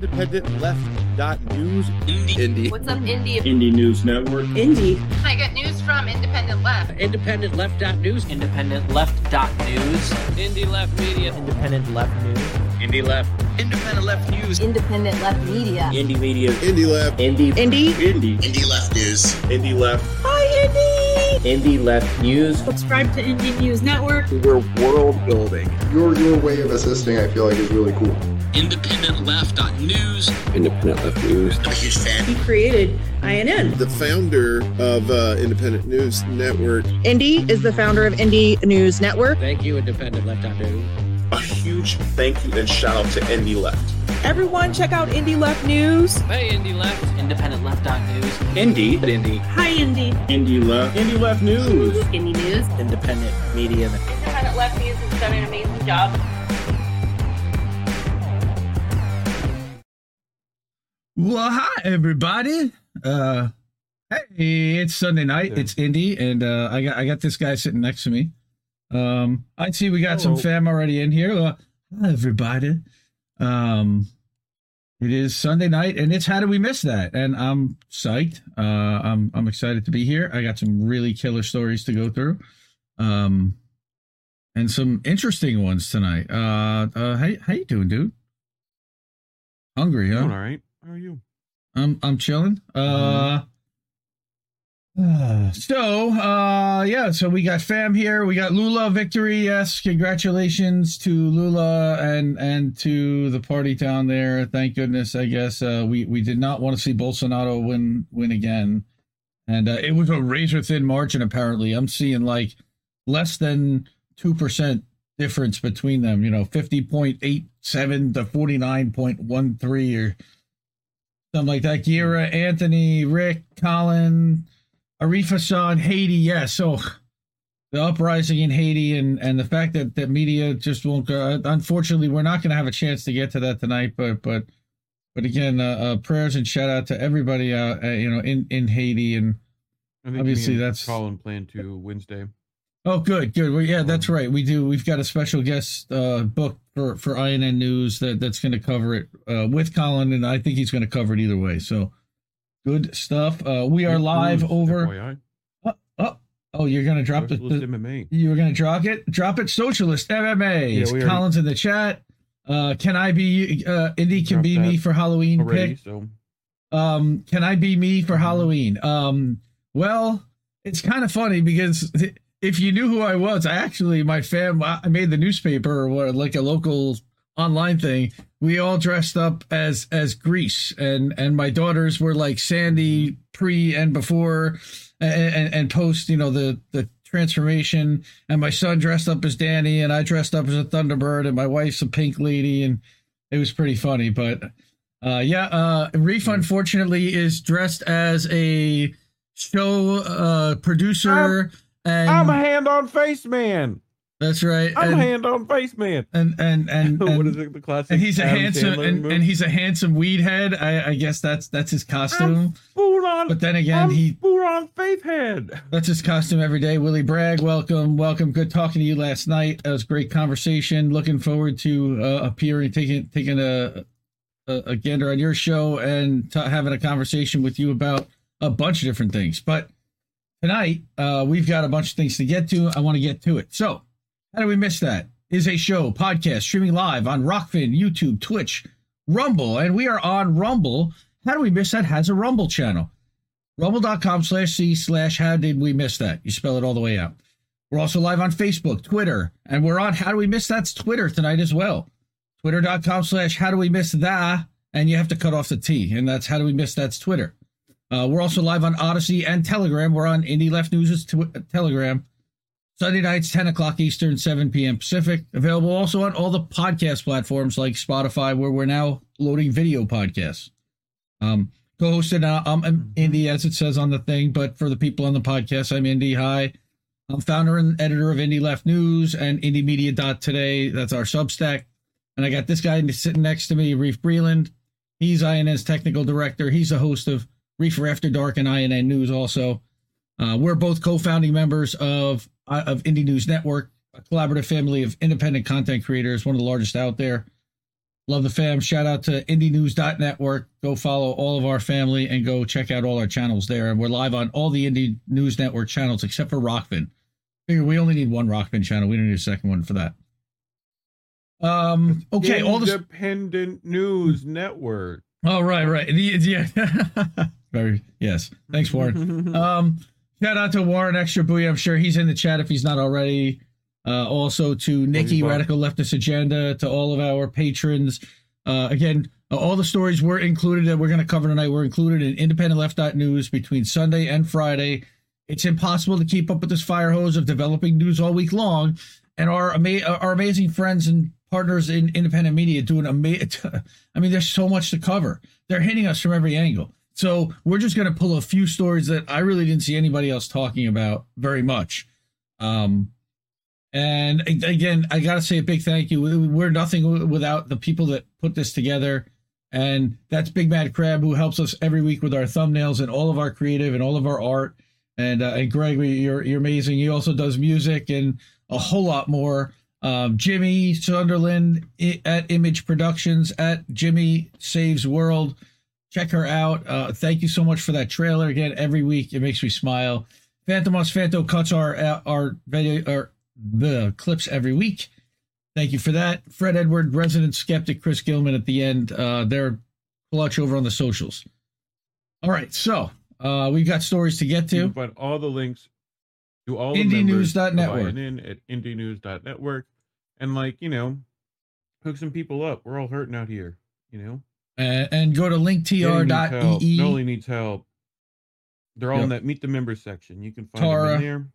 IndependentLeft.news. Indie. What's up, Indie? Indie News Network. Indie. I get news from Independent Left. IndependentLeft.news. IndependentLeft.news. Indie Left Media. Independent Left News. Indie Left. Independent Left News. Independent Left Media. Indie Media. Indie Left. Indie. Indie. Indie. Indie Left News. Indie Left. Hi, Indie. Indie Left News. Subscribe to Indie News Network. We're world building. Your your way of assisting, I feel like, is really cool. IndependentLeft.news. Independent Left News. I'm a huge fan. He created INN. The founder of uh, Independent News Network. Indy is the founder of Indie News Network. Thank you, IndependentLeft.news. A huge thank you and shout out to Indie Left. Everyone, check out Indie Left News. Hey, Indie Left. Independent Left News. Indie. Indie. Hi, Indie. Indie Left. Indie Left News. Indie News. Independent Media. Independent Left News has done an amazing job. Well, hi everybody. Uh hey, it's Sunday night. It's Indy, and uh I got I got this guy sitting next to me. Um I see we got some fam already in here. Uh, hi everybody. Um it is Sunday night and it's how do we miss that? And I'm psyched. Uh I'm I'm excited to be here. I got some really killer stories to go through. Um and some interesting ones tonight. Uh uh how how you doing, dude? Hungry, huh? Doing all right. How are you? I'm I'm chilling. Uh, uh, so uh yeah, so we got fam here. We got Lula victory. Yes, congratulations to Lula and and to the party down there. Thank goodness. I guess uh, we we did not want to see Bolsonaro win win again, and uh, it was a razor thin margin. Apparently, I'm seeing like less than two percent difference between them. You know, fifty point eight seven to forty nine point one three or something like that. Gira, Anthony, Rick, Colin, Arifa San, Haiti. Yeah, so the uprising in Haiti and and the fact that that media just won't go. Unfortunately, we're not going to have a chance to get to that tonight. But but but again, uh, uh, prayers and shout out to everybody. Uh, uh, you know, in in Haiti and Obviously, that's- Colin plan to Wednesday. Oh, good, good. Well, yeah, that's right. We do. We've got a special guest uh, book for for INN News that that's going to cover it uh, with Colin, and I think he's going to cover it either way. So, good stuff. Uh, we are live over. Oh, oh, oh, you're going to drop the, Socialist the MMA. you were going to drop it. Drop it. Socialist MMA. Yeah, Is we already- Colin's in the chat. Uh, can I be uh, Indy? Can be me for Halloween already. pick. So Um, can I be me Mm-hmm. for Halloween? Um, well, it's kind of funny because if you knew who I was, I actually my fam I made the newspaper or like a local online thing. We all dressed up as as Grease, and and my daughters were like Sandy pre and before, and and, and post. You know the the transformation, and my son dressed up as Danny, and I dressed up as a Thunderbird, and my wife's a Pink Lady, and it was pretty funny, but. Uh, yeah, uh, Reef unfortunately is dressed as a show uh, producer, and I'm a hand on face man. that's right. I'm a hand on face man. and and and, what and- is it? The classic. and he's a Adam handsome and, and he's a handsome weed head. I, I guess that's that's his costume. On. But then again, I'm he food on faith head. that's his costume every day. Willie Bragg, welcome, welcome. Good talking to you last night. That was great conversation. Looking forward to uh, appearing, taking taking a, a a gander on your show and t- having a conversation with you about a bunch of different things. But tonight, uh, we've got a bunch of things to get to. I want to get to it. So, how do we miss that? Is a show podcast streaming live on Rokfin, YouTube, Twitch, Rumble, and we are on Rumble. How do we miss that? Has a Rumble channel rumble.com slash c slash how did we miss that you spell it all the way out we're also live on facebook twitter and we're on how do we miss that's twitter tonight as well twitter.com slash how do we miss that and you have to cut off the t and that's how do we miss that's twitter uh, we're also live on odysee and telegram we're on indie left news' tw- telegram sunday nights 10 o'clock eastern 7 p.m pacific available also on all the podcast platforms like spotify where we're now loading video podcasts um, co-hosted. Uh, I'm I'm Indy, as it says on the thing, but for the people on the podcast, I'm Indy. Hi, I'm founder and editor of Indie Left News and IndieMedia.today. That's our Substack. And I got this guy sitting next to me, Reef Breland. He's INN's technical director. He's the host of Reefer After Dark and INN News. Also, uh, we're both co-founding members of uh, of Indie News Network, a collaborative family of independent content creators, one of the largest out there. Love the fam. Shout out to indienews.network. Go follow all of our family and go check out all our channels there. And we're live on all the Indie News Network channels except for Rokfin. Figure we only need one Rokfin channel. We don't need a second one for that. Um. Okay. All the Independent News Network. Oh right, right. Yeah. Very yes. Thanks, Warren. um, shout out to Warren Extra Booyah. I'm sure he's in the chat if he's not already. Uh, also to Nikki Radical Leftist Agenda, to all of our patrons. Uh, again, uh, all the stories were included that we're going to cover tonight were included in IndependentLeft.news between Sunday and Friday. It's impossible to keep up with this fire hose of developing news all week long, and our ama- our amazing friends and partners in independent media doing amazing. I mean, there's so much to cover. They're hitting us from every angle. So we're just going to pull a few stories that I really didn't see anybody else talking about very much. Um, and again, I got to say a big thank you. We- We're nothing without the people that put this together. And that's Big Mad Crab, who helps us every week with our thumbnails and all of our creative and all of our art. And uh, and Greg, you're you're amazing. He also does music and a whole lot more. Um, Jimmy Sunderland at Image Productions at Jimmy Saves World. Check her out. Uh, thank you so much for that trailer. Again, every week it makes me smile. Phantomos Phanto cuts our our video our the clips every week. Thank you for that. Fred Edward, resident skeptic, Chris Gilman at the end. Uh, they're clutch over on the socials. All right, so uh, we've got stories to get You to. can find all the links to all the IndieNews.network. INN at indienews.network. And like, you know, hook some people up. We're all hurting out here, you know? Uh, and go to Danny needs help. linktr.ee. Noli needs help. They're all in that meet the members section. You can find Tara. them in there.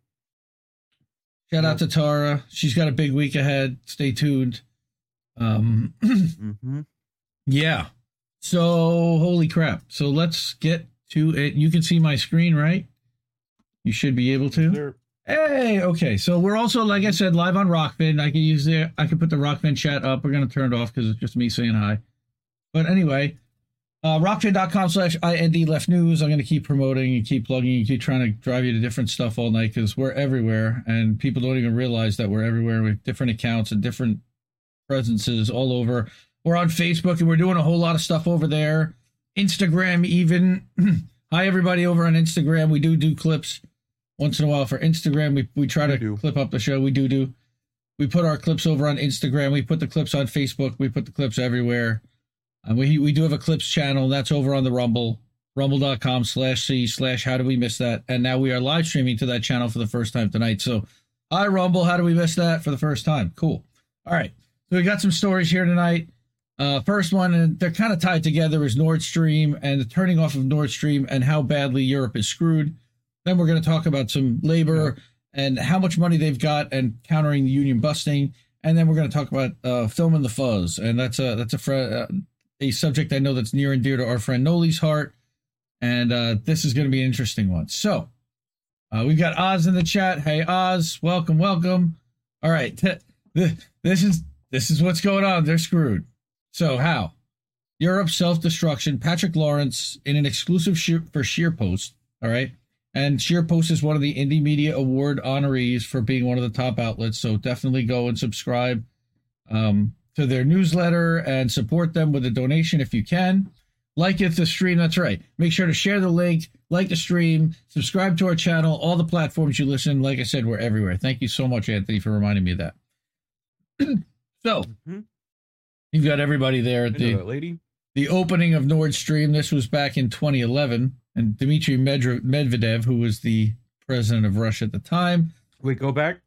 Shout out to Tara. She's got a big week ahead. Stay tuned. Um, Mm-hmm. yeah. So holy crap. So let's get to it. You can see my screen, right? You should be able to. There. Hey, okay. So we're also, like I said, live on Rokfin. I can use the, I can put the Rokfin chat up. We're gonna turn it off because it's just me saying hi. But anyway, uh, rokfin.com slash ind left news. I'm gonna keep promoting and keep plugging and keep trying to drive you to different stuff all night because we're everywhere and people don't even realize that we're everywhere with different accounts and different presences all over. We're on Facebook and we're doing a whole lot of stuff over there. Instagram, even. Hi, everybody over on Instagram. We do do clips once in a while for Instagram. We, we try to We clip up the show. We do do. We put our clips over on Instagram. We put the clips on Facebook. We put the clips everywhere. And we we do have a clips channel. and That's over on the Rumble, rumble.com slash C slash how do we miss that? And now we are live streaming to that channel for the first time tonight. So, hi, Rumble. How do we miss that for the first time? Cool. All right. So we got some stories here tonight. Uh, first one, and they're kind of tied together, is Nord Stream and the turning off of Nord Stream and how badly Europe is screwed. Then we're going to talk about some labor and how much money they've got and countering the union busting. And then we're going to talk about uh, filming the fuzz, and that's a that's a fr- uh, a subject I know that's near and dear to our friend Noli's heart. And uh, this is going to be an interesting one. So uh, we've got Oz in the chat. Hey Oz, welcome, welcome. All right, Th- this is this is what's going on. They're screwed. So how? Europe self-destruction. Patrick Lawrence in an exclusive sheer, for ScheerPost. All right, and ScheerPost is one of the Indie Media Award honorees for being one of the top outlets. So definitely go and subscribe um, to their newsletter and support them with a donation if you can. Like if the stream, that's right. Make sure to share the link, like the stream, subscribe to our channel, all the platforms you listen. Like I said, we're everywhere. Thank you so much, Anthony, for reminding me of that. so Mhm. you've got everybody there at the lady. the opening of Nord Stream. This was back in 2011, and Dmitry Medvedev, Medvedev, who was the president of Russia at the time, We go back.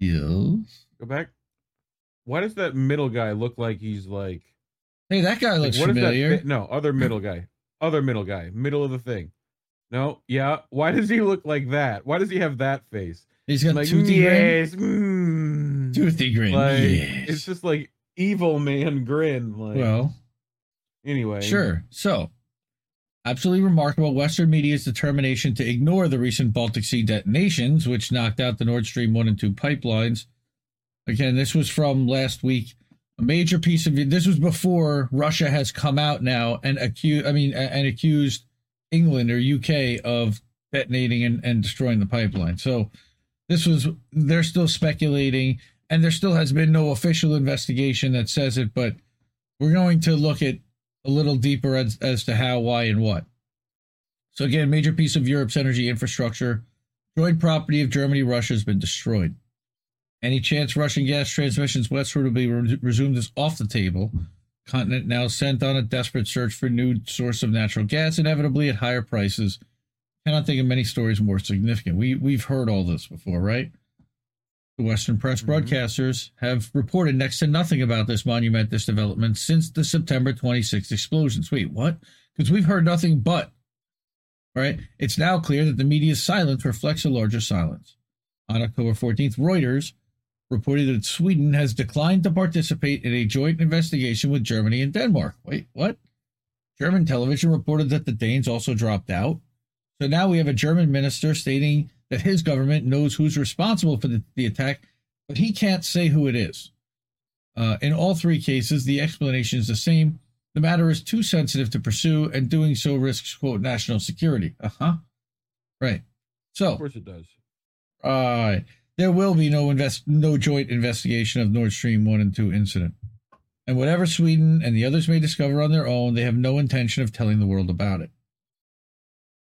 yes. Go back. Why does that middle guy look like he's like? Hey, that guy like, looks that familiar. fi- no, other middle guy. Other middle guy. Middle of the thing. No, yeah. Why does he look like that? Why does he have that face? He's got like toothy grin. yes, mm. Toothy grin. Like yes. it's just like evil man grin. Like well, anyway, Sure. So, absolutely remarkable Western media's determination to ignore the recent Baltic Sea detonations, which knocked out the Nord Stream 1 and 2 pipelines. Again, this was from last week. A major piece of this was before Russia has come out now and accused, I mean, and accused England or UK of detonating and, and destroying the pipeline. So, this was, they're still speculating, and there still has been no official investigation that says it, but we're going to look at a little deeper as, as to how, why, and what. So, again, major piece of Europe's energy infrastructure, joint property of Germany, Russia has been destroyed. Any chance Russian gas transmissions westward will be re- resumed is off the table. Continent now sent on a desperate search for new source of natural gas, inevitably at higher prices. Cannot think of many stories more significant. We we've heard all this before, right? The Western press Mm-hmm. broadcasters have reported next to nothing about this monumentous development since the September 26th explosions. Wait, what? Because we've heard nothing but. Right? It's now clear that the media's silence reflects a larger silence. On October 14th, Reuters reported that Sweden has declined to participate in a joint investigation with Germany and Denmark. Wait, what? German television reported that the Danes also dropped out. So now we have a German minister stating that his government knows who's responsible for the, the attack, but he can't say who it is. Uh, in all three cases, the explanation is the same. The matter is too sensitive to pursue, and doing so risks, quote, national security. Uh huh. Right. So, Of course it does. uh, there will be no invest no joint investigation of Nord Stream 1 and 2 incident. And whatever Sweden and the others may discover on their own, they have no intention of telling the world about it.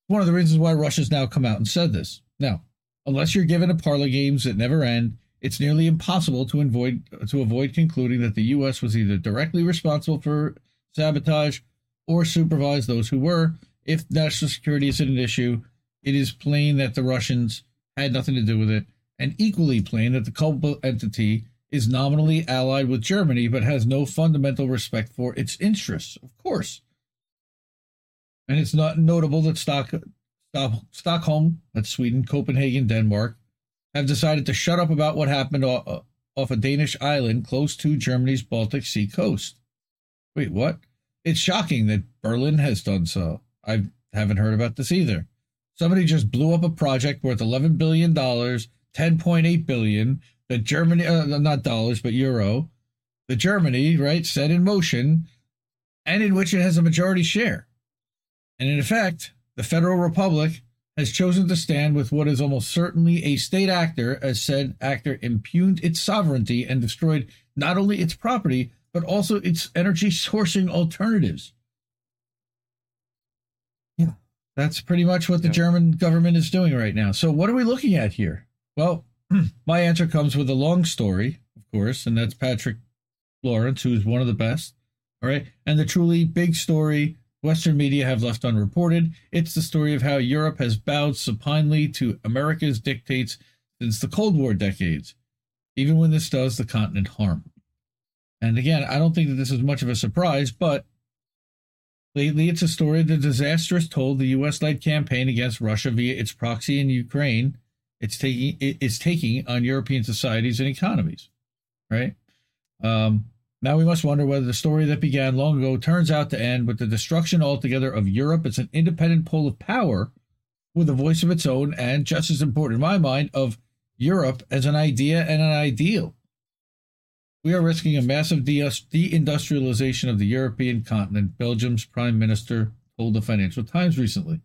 One of the reasons why Russia's now come out and said this. Now, unless you're given a parlor games that never end, it's nearly impossible to avoid to avoid concluding that the US was either directly responsible for sabotage or supervised those who were. If national security isn't an issue, it is plain that the Russians had nothing to do with it, and equally plain that the culpable entity is nominally allied with Germany but has no fundamental respect for its interests, of course. And it's not notable that Stock, Stock, Stockholm, that's Sweden, Copenhagen, Denmark, have decided to shut up about what happened o- off a Danish island close to Germany's Baltic Sea coast. Wait, what? It's shocking that Berlin has done so. I haven't heard about this either. Somebody just blew up a project worth $11 billion, $10.8 billion, that Germany, uh, not dollars, but euro, the Germany, right, set in motion, and in which it has a majority share. And in effect, the Federal Republic has chosen to stand with what is almost certainly a state actor, as said actor impugned its sovereignty and destroyed not only its property, but also its energy sourcing alternatives. Yeah, that's pretty much what the Yeah. German government is doing right now. So, what are we looking at here? Well, my answer comes with a long story, of course, and that's Patrick Lawrence, who's one of the best. All right. And the truly big story Western media have left unreported. It's the story of how Europe has bowed supinely to America's dictates since the Cold War decades, even when this does the continent harm. And again, I don't think that this is much of a surprise, but lately it's a story of the disastrous toll the U.S. led campaign against Russia via its proxy in Ukraine it's taking it is taking on European societies and economies. Right? Um, now we must wonder whether the story that began long ago turns out to end with the destruction altogether of Europe as an independent pole of power with a voice of its own, and just as important in my mind, of Europe as an idea and an ideal. We are risking a massive de- deindustrialization of the European continent, Belgium's prime minister told the Financial Times recently.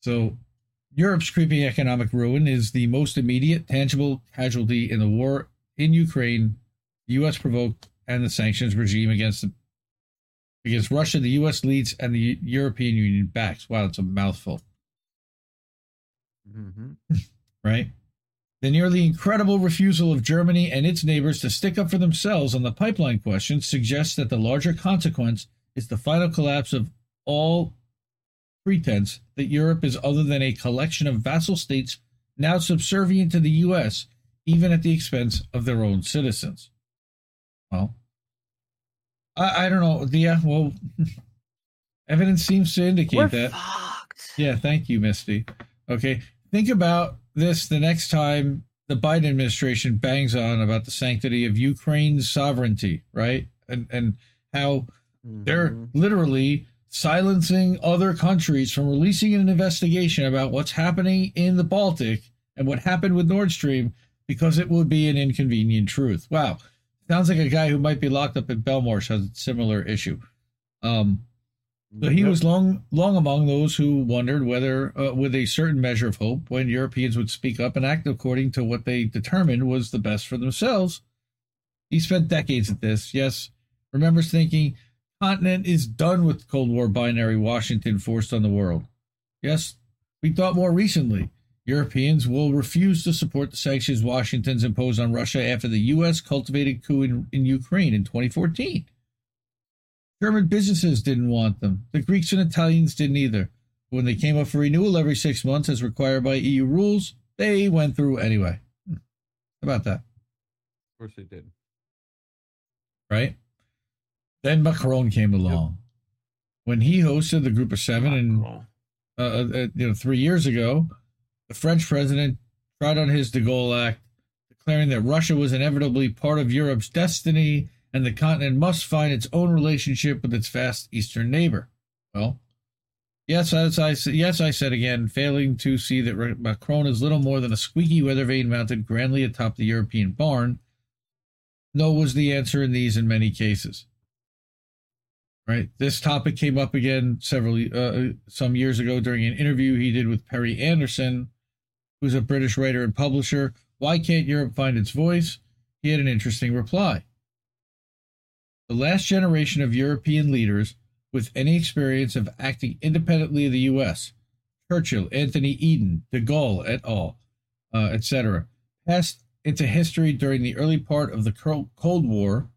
So, Europe's creeping economic ruin is the most immediate, tangible casualty in the war in Ukraine, the U.S. provoked, and the sanctions regime against the, against Russia. The U.S. leads and the European Union backs. Wow, it's a mouthful, Mm-hmm. right? The nearly incredible refusal of Germany and its neighbors to stick up for themselves on the pipeline question suggests that the larger consequence is the final collapse of all pretense that Europe is other than a collection of vassal states now subservient to the U.S., even at the expense of their own citizens. Well, I, I don't know. Yeah, well, evidence seems to indicate We're that. fucked. Yeah, thank you, Misty. Okay, think about this the next time the Biden administration bangs on about the sanctity of Ukraine's sovereignty, right? And and how they're Mm-hmm. literally silencing other countries from releasing an investigation about what's happening in the Baltic and what happened with Nord Stream because it would be an inconvenient truth. Wow. Sounds like a guy who might be locked up in Belmarsh has a similar issue. Um, so he was long, long among those who wondered whether, uh, with a certain measure of hope, when Europeans would speak up and act according to what they determined was the best for themselves, He spent decades at this. Yes, remembers thinking continent is done with Cold War binary Washington forced on the world. Yes, we thought more recently Europeans will refuse to support the sanctions Washington's imposed on Russia after the U.S. cultivated coup in, in Ukraine in 2014. German businesses didn't want them. The Greeks and Italians didn't either. When they came up for renewal every six months as required by EU rules, they went through anyway. Hmm. How about that? Of course they did. Right? Then Macron came along. When he hosted the Group of Seven, and uh, uh, you know, three years ago, the French president tried on his De Gaulle Act, declaring that Russia was inevitably part of Europe's destiny and the continent must find its own relationship with its vast eastern neighbor. Well, yes, as I yes, I said again, failing to see that Macron is little more than a squeaky weather vane mounted grandly atop the European barn. No was the answer in these in many cases. Right, this topic came up again several uh, some years ago during an interview he did with Perry Anderson, who's a British writer and publisher. Why can't Europe find its voice? He had an interesting reply. The last generation of European leaders with any experience of acting independently of the U.S., Churchill, Anthony Eden, de Gaulle, et al., uh, etc., passed into history during the early part of the Cold War.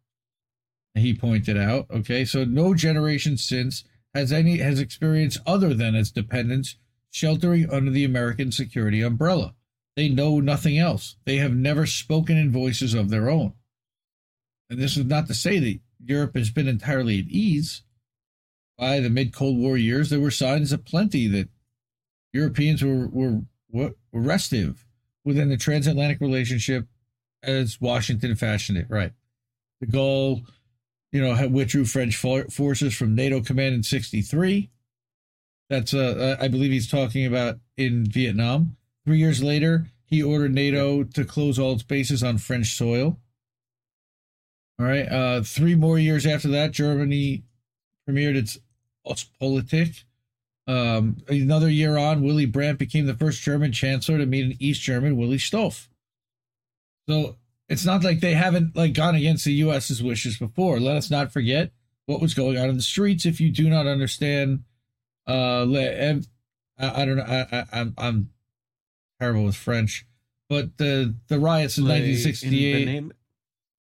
He pointed out. Okay, so no generation since has any has experienced other than its dependents sheltering under the American security umbrella. They know nothing else. They have never spoken in voices of their own. And this is not to say that Europe has been entirely at ease. By the mid Cold War years, there were signs aplenty that Europeans were, were, were restive within the transatlantic relationship as Washington fashioned it. Right. De Gaulle, you know, withdrew French forces from NATO command in 63. That's, uh, I believe he's talking about in Vietnam. Three years later, he ordered NATO to close all its bases on French soil. All right. Uh, three more years after that, Germany premiered its Ostpolitik. Um, another year on, Willy Brandt became the first German chancellor to meet an East German, Willy Stoph. So it's not like they haven't like gone against the U.S.'s wishes before. Let us not forget what was going on in the streets. If you do not understand, uh, I, I don't know. I, I, I'm I'm terrible with French, but the the riots in 1968.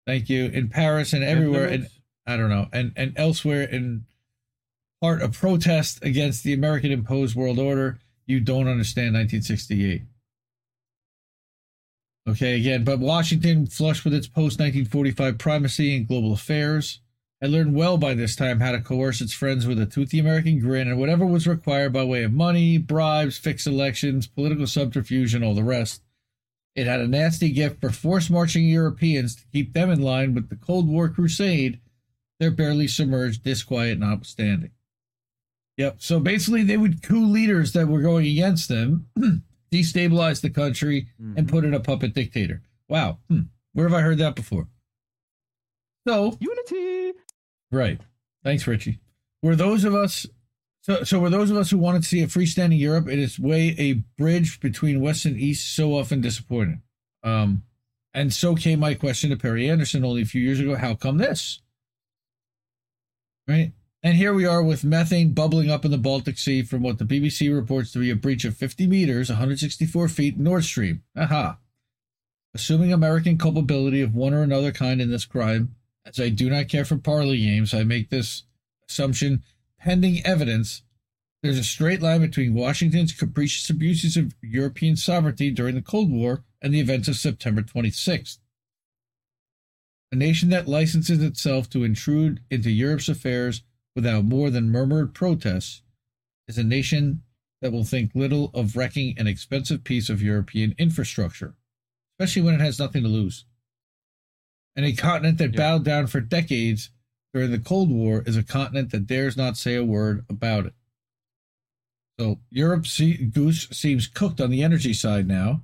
Thank you. In Paris and everywhere, and I don't know, and and elsewhere in part a protest against the American imposed world order. You don't understand 1968. Okay, again, but Washington, flush with its post 1945 primacy in global affairs, had learned well by this time how to coerce its friends with a toothy American grin and whatever was required by way of money, bribes, fixed elections, political subterfuge, and all the rest. It had a nasty gift for force marching Europeans to keep them in line with the Cold War crusade, their barely submerged disquiet notwithstanding. Yep. So basically, they would coup leaders that were going against them, destabilize the country, mm-hmm. and put in a puppet dictator. Wow. Hmm. Where have I heard that before? So, unity. Right. Thanks, Richie. Were those of us so, so were those of us who wanted to see a freestanding Europe in its way a bridge between West and East so often disappointed? Um, and so came my question to Perry Anderson only a few years ago. How come this? Right. And here we are with methane bubbling up in the Baltic Sea from what the BBC reports to be a breach of 50 meters, 164 feet Nord Stream. Aha. Assuming American culpability of one or another kind in this crime, as I do not care for parley games, I make this assumption pending evidence, there's a straight line between Washington's capricious abuses of European sovereignty during the Cold War and the events of September 26th. A nation that licenses itself to intrude into Europe's affairs without more than murmured protests is a nation that will think little of wrecking an expensive piece of European infrastructure, especially when it has nothing to lose. And a continent that yeah. bowed down for decades during the Cold War is a continent that dares not say a word about it. So Europe's goose seems cooked on the energy side now.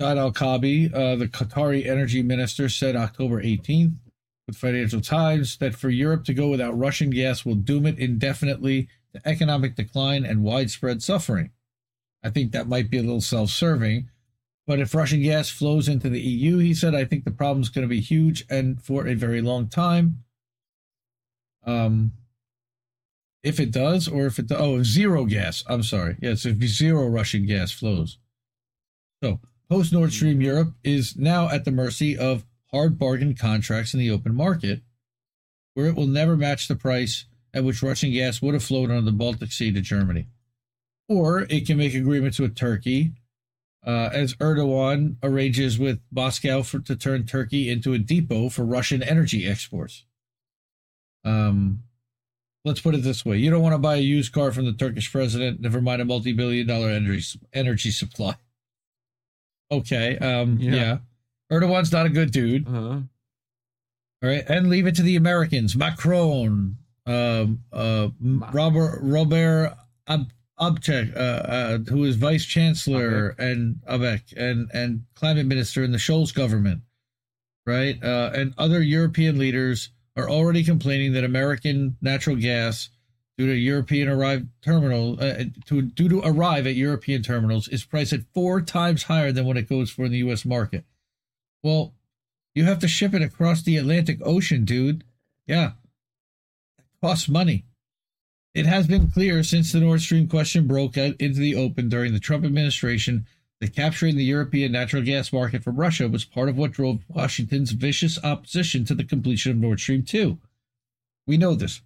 Saad Al Kaabi, uh, the Qatari energy minister, said October 18th with Financial Times that for Europe to go without Russian gas will doom it indefinitely to economic decline and widespread suffering. I think that might be a little self serving, But if Russian gas flows into the EU, he said, I think the problem's going to be huge and for a very long time. Um, if it does, or if it oh zero gas. I'm sorry. Yes, if zero Russian gas flows. So post Nord Stream Europe is now at the mercy of hard bargain contracts in the open market, where it will never match the price at which Russian gas would have flowed under the Baltic Sea to Germany. Or it can make agreements with Turkey, uh, as Erdogan arranges with Moscow for, to turn Turkey into a depot for Russian energy exports. Um, let's put it this way: you don't want to buy a used car from the Turkish president, never mind a multi-billion-dollar energy energy supply. Okay, um, yeah. Yeah. Erdogan's not a good dude. Uh-huh. All right, and leave it to the Americans. Macron, um, uh, Robert Robert Ab- uh, uh, who is vice chancellor and Abeck and and climate minister in the Scholz government, right? Uh, and other European leaders are already complaining that American natural gas, due to European arrive terminal, uh, to due to arrive at European terminals, is priced at four times higher than what it goes for in the U.S. market. Well, you have to ship it across the Atlantic Ocean, dude. Yeah, it costs money. It has been clear since the Nord Stream question broke out into the open during the Trump administration that capturing the European natural gas market from Russia was part of what drove Washington's vicious opposition to the completion of Nord Stream 2. We know this.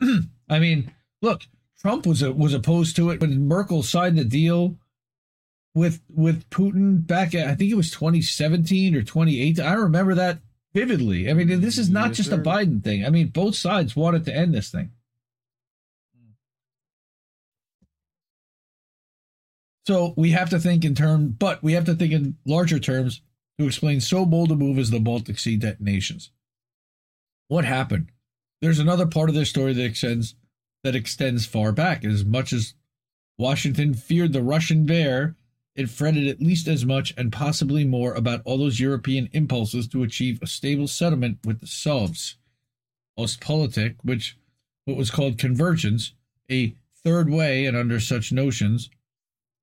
I mean, look, Trump was a, was opposed to it when Merkel signed the deal with with Putin back at I think it was 2017 or 2018. I remember that vividly. I mean, this is not Yes, just sir. a Biden thing. I mean, both sides wanted to end this thing. So we have to think in terms, but we have to think in larger terms to explain so bold a move as the Baltic Sea detonations. What happened? There's another part of this story that extends that extends far back. As much as Washington feared the Russian bear, it fretted at least as much and possibly more about all those European impulses to achieve a stable settlement with the Sovs. Ostpolitik, which what was called convergence, a third way, and under such notions,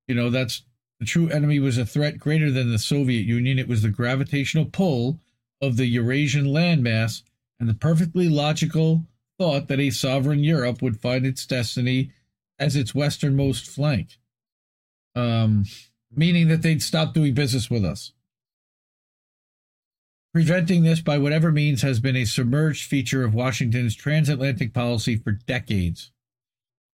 you know, that's the true enemy was a threat greater than the Soviet Union. It was the gravitational pull of the Eurasian landmass and the perfectly logical thought that a sovereign Europe would find its destiny as its westernmost flank. Um, meaning that they'd stop doing business with us. Preventing this by whatever means has been a submerged feature of Washington's transatlantic policy for decades.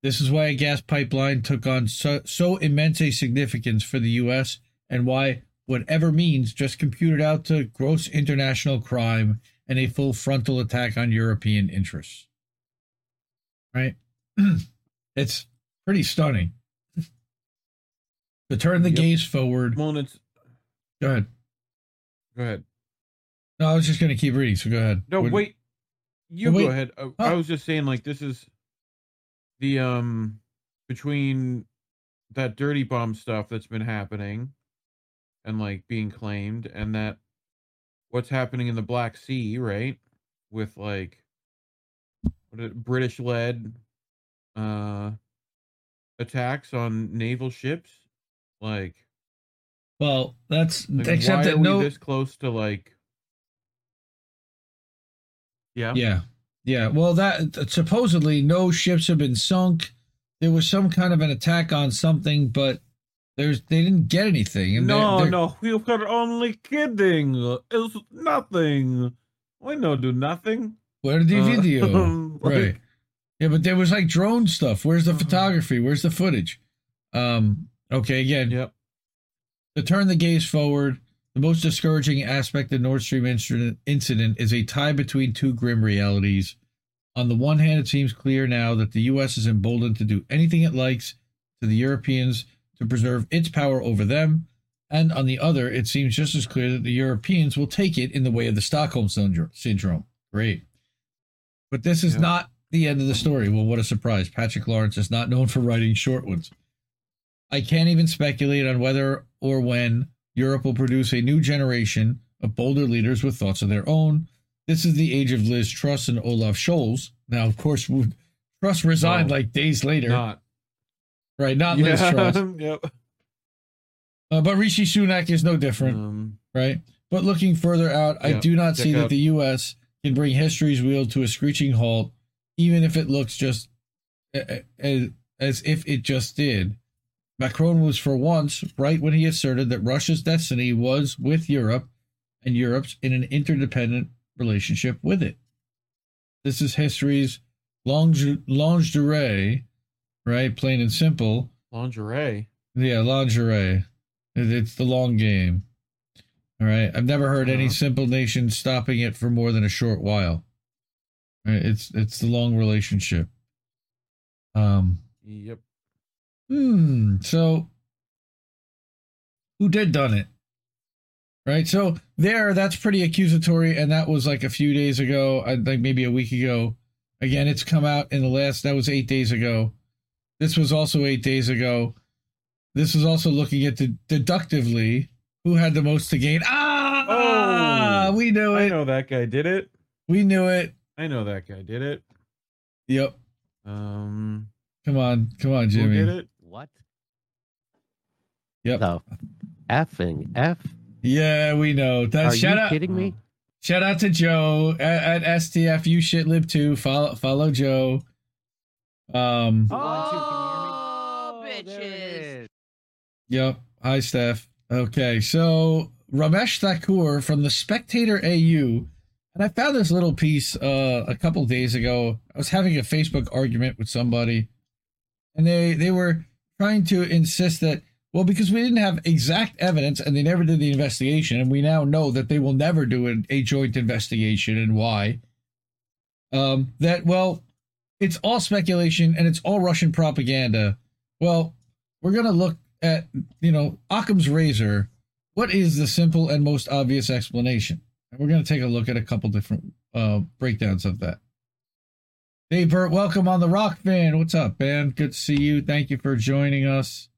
This is why a gas pipeline took on so, so immense a significance for the U.S. and why whatever means just computed out to gross international crime and a full frontal attack on European interests. Right? it's pretty stunning. To turn the Yep. gaze forward. Well, it's Go ahead. go ahead. No, I was just going to keep reading, so go ahead. No, What- wait. You wait. go ahead. Uh, I was just saying, like, this is the um between that dirty bomb stuff that's been happening and like being claimed, and that what's happening in the Black Sea, right? With like what it, British led uh attacks on naval ships, like, Well, that's like except why that are we no. this close to like yeah Yeah. Yeah. Well, that supposedly no ships have been sunk. There was some kind of an attack on something, but there's they didn't get anything. And no, they're, they're, no, we were only kidding. It's nothing. We no do nothing. Where's the Uh, video? like- right. Yeah, but there was like drone stuff. Where's the Uh-huh. photography? Where's the footage? Um. Okay. Again, Yep. to turn the gaze forward, the most discouraging aspect of Nord Stream incident, is a tie between two grim realities. On the one hand, it seems clear now that the U.S. is emboldened to do anything it likes to the Europeans to preserve its power over them. And on the other, it seems just as clear that the Europeans will take it in the way of the Stockholm syndrome. Great. But this is Yeah. not the end of the story. Well, what a surprise. Patrick Lawrence is not known for writing short ones. I can't even speculate on whether or when Europe will produce a new generation of bolder leaders with thoughts of their own. This is the age of Liz Truss and Olaf Scholz. Now, of course, Truss resigned No, like days later, Not. right? Not Liz Truss. yep. Uh, but Rishi Sunak is no different, Um, right? But looking further out, I do not see that the U.S. can bring history's wheel to a screeching halt, even if it looks just as, as if it just did. Macron was for once right when he asserted that Russia's destiny was with Europe and Europe's in an interdependent relationship with it. This is history's longe- lingerie, right? Plain and simple. lingerie. Yeah, lingerie. It's the long game. All right. I've never heard any Uh-huh. simple nation stopping it for more than a short while. Right, It's it's the long relationship. Um. Yep. Hmm. So, who did done it? Right. So there, that's pretty accusatory, and that was like a few days ago. I think maybe a week ago. Again, it's come out in the last. That was eight days ago. This was also eight days ago. This is also looking at the deductively who had the most to gain. Ah, Oh, we knew it. I know that guy did it. We knew it. I know that guy did it. Yep. Um, Come on, come on, who Jimmy. did it? What Yep. the effing f? Yeah, we know. That, Are shout you out, kidding me? Shout out to Joe at, at STF. You shitlib too. Follow follow Joe. Um. Oh, bitches. Yep. Hi, Steph. Okay, so Ramesh Thakur from the Spectator AU, and I found this little piece uh, a couple days ago. I was having a Facebook argument with somebody, and they they were trying to insist that well because we didn't have exact evidence and they never did the investigation, and we now know that they will never do an, a joint investigation and why. Um, that well, it's all speculation and it's all Russian propaganda. Well, we're gonna look at you know Occam's razor. What is the simple and most obvious explanation? And we're gonna take a look at a couple different uh, breakdowns of that. Dave Burt, welcome on the Rokfin. What's up, man? Good to see you. Thank you for joining us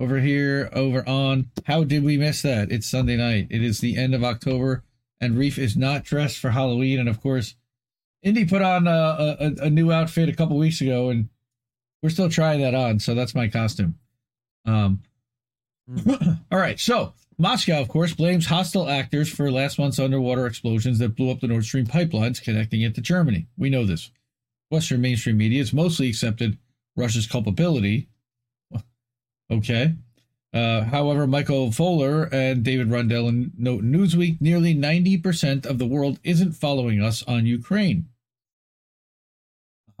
over here, over on. How did we miss that? It's Sunday night. It is the end of October, and Reef is not dressed for Halloween. And of course, Indy put on a, a, a new outfit a couple weeks ago, and we're still trying that on. So that's my costume. Um, all right. So Moscow, of course, blames hostile actors for last month's underwater explosions that blew up the Nord Stream pipelines connecting it to Germany. We know this. Western mainstream media has mostly accepted Russia's culpability. Okay. Uh, however, Michael Fuller and David Rundell Note Newsweek, nearly 90% of the world isn't following us on Ukraine.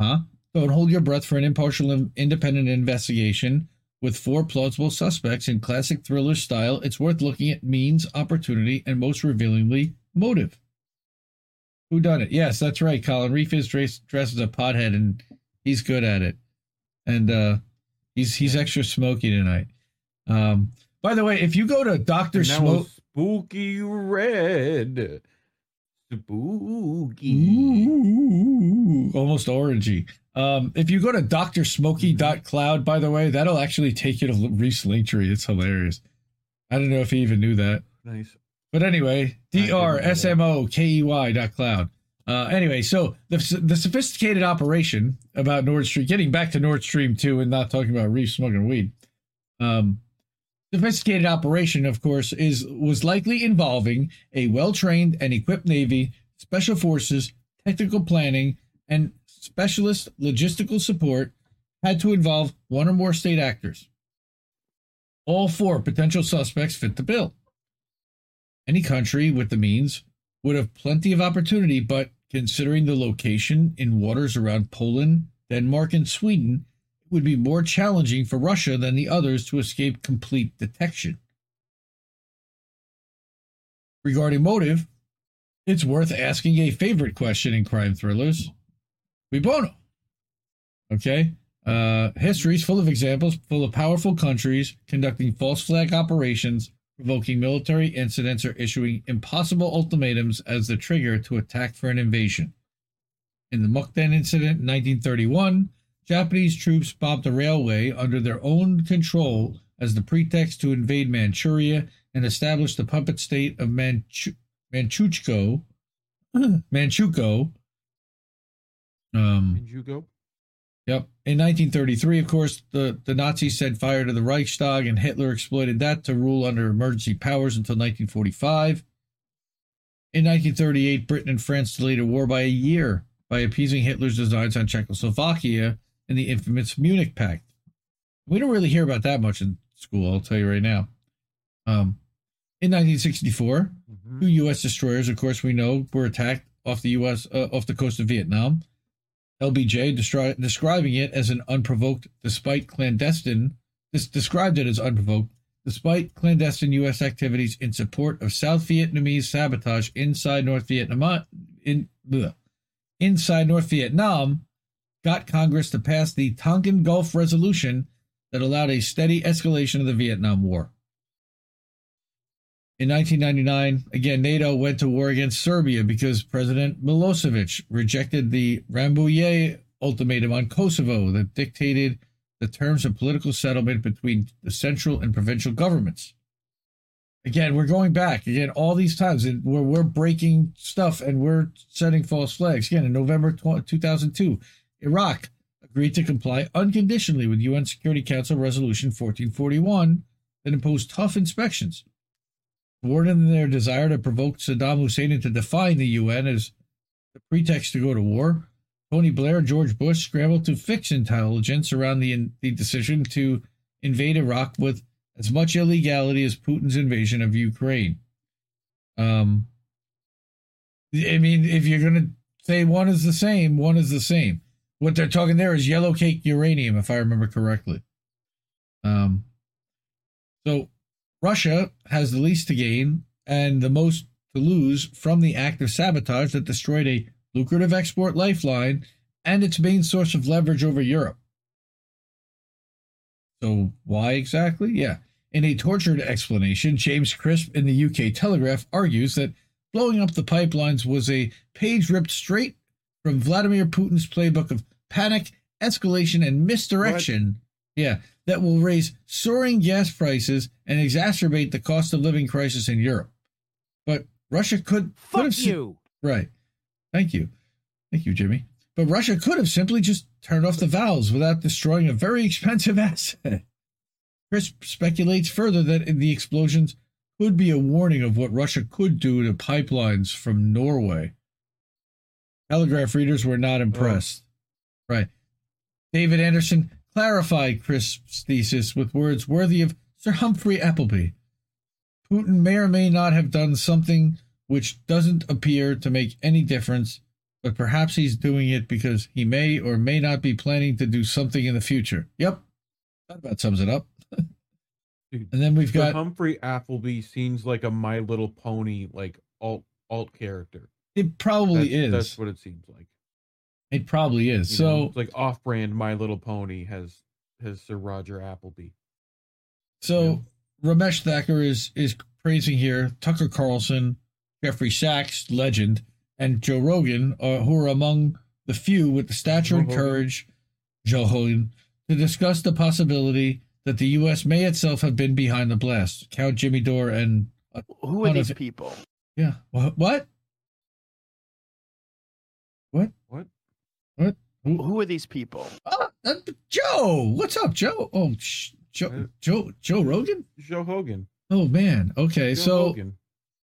Huh? Don't hold your breath for an impartial independent investigation with four plausible suspects in classic thriller style. It's worth looking at means, opportunity, and most revealingly, motive. Who done it? Yes, that's right. Colin Reef is dressed, dressed as a pothead, and he's good at it. And uh, he's he's extra smoky tonight. Um, by the way, if you go to Doctor Smoke, spooky red. Spooky. Ooh, almost orangey. Um, if you go to drsmokey.cloud, by the way, that'll actually take you to Reese Linktree. It's hilarious. I don't know if he even knew that. Nice. But anyway, D R S M O K E Y dot cloud. Uh, anyway, so the the sophisticated operation about Nord Stream, getting back to Nord Stream two, and not talking about Reef smoking weed. Um, sophisticated operation, of course, is was likely involving a well trained and equipped navy, special forces, technical planning, and specialist logistical support. Had to involve one or more state actors. All four potential suspects fit the bill. Any country with the means would have plenty of opportunity, but considering the location in waters around Poland, Denmark, and Sweden, it would be more challenging for Russia than the others to escape complete detection. Regarding motive, it's worth asking a favorite question in crime thrillers. Cui bono? Okay. Uh, history is full of examples, full of powerful countries conducting false flag operations, provoking military incidents, or issuing impossible ultimatums as the trigger to attack for an invasion. In the Mukden incident in 1931, Japanese troops bombed a railway under their own control as the pretext to invade Manchuria and establish the puppet state of Manchu- Manchukuo. Manchukuo. Um, go? Yep. In 1933, of course, the, the Nazis set fire to the Reichstag, and Hitler exploited that to rule under emergency powers until 1945. In 1938, Britain and France delayed a war by a year by appeasing Hitler's designs on Czechoslovakia in the infamous Munich Pact. We don't really hear about that much in school, I'll tell you right now. Um, in 1964, Mhm. two U.S. destroyers, of course, we know, were attacked off the U.S. Uh, off the coast of Vietnam. LBJ destri- describing it as an unprovoked, despite clandestine, this described it as unprovoked, despite clandestine U.S. activities in support of South Vietnamese sabotage inside North Vietnam. In bleh, inside North Vietnam, got Congress to pass the Tonkin Gulf Resolution that allowed a steady escalation of the Vietnam War. In 1999, again, NATO went to war against Serbia because President Milosevic rejected the Rambouillet ultimatum on Kosovo that dictated the terms of political settlement between the central and provincial governments. Again, we're going back again all these times and where we're breaking stuff and we're setting false flags. Again, in November 2002, Iraq agreed to comply unconditionally with UN Security Council Resolution 1441 that imposed tough inspections thwarted in their desire to provoke Saddam Hussein into defying the UN as the pretext to go to war. Tony Blair George Bush scrambled to fix intelligence around the, the decision to invade Iraq with as much illegality as Putin's invasion of Ukraine. Um, I mean, if you're going to say one is the same, one is the same. What they're talking there is yellow cake uranium, if I remember correctly. Um, so Russia has the least to gain and the most to lose from the act of sabotage that destroyed a lucrative export lifeline and its main source of leverage over Europe. So, why exactly? Yeah. In a tortured explanation, James Crisp in the UK Telegraph argues that blowing up the pipelines was a page ripped straight from Vladimir Putin's playbook of panic, escalation, and misdirection. What? Yeah, that will raise soaring gas prices and exacerbate the cost of living crisis in Europe. But Russia could fuck could have, you. Right. Thank you. Thank you, Jimmy. But Russia could have simply just turned off the valves without destroying a very expensive asset. Chris speculates further that the explosions could be a warning of what Russia could do to pipelines from Norway. Telegraph readers were not impressed. Oh. Right. David Anderson clarified Crisp's thesis with words worthy of Sir Humphrey Appleby. Putin may or may not have done something which doesn't appear to make any difference, but perhaps he's doing it because he may or may not be planning to do something in the future. Yep. That about sums it up. Dude, and then we've Sir got Humphrey Appleby seems like a My Little Pony like alt alt character. It probably that's, is. That's what it seems like. It probably is. You so know, it's like off-brand My Little Pony has has Sir Roger Appleby. So yeah. Ramesh Thakur is is praising here Tucker Carlson, Jeffrey Sachs, legend, and Joe Rogan, uh, who are among the few with the stature Joe and Hogan. courage, Joe Hogan, to discuss the possibility that the U.S. may itself have been behind the blast. Count Jimmy Dore and who are these people? Yeah. What? What? What? What? What? Who, who are these people? Uh, uh, Joe, what's up, Joe? Oh, sh- Joe, Joe, Joe Rogan. Joe Hogan. Oh man. Okay, Joe so Hogan.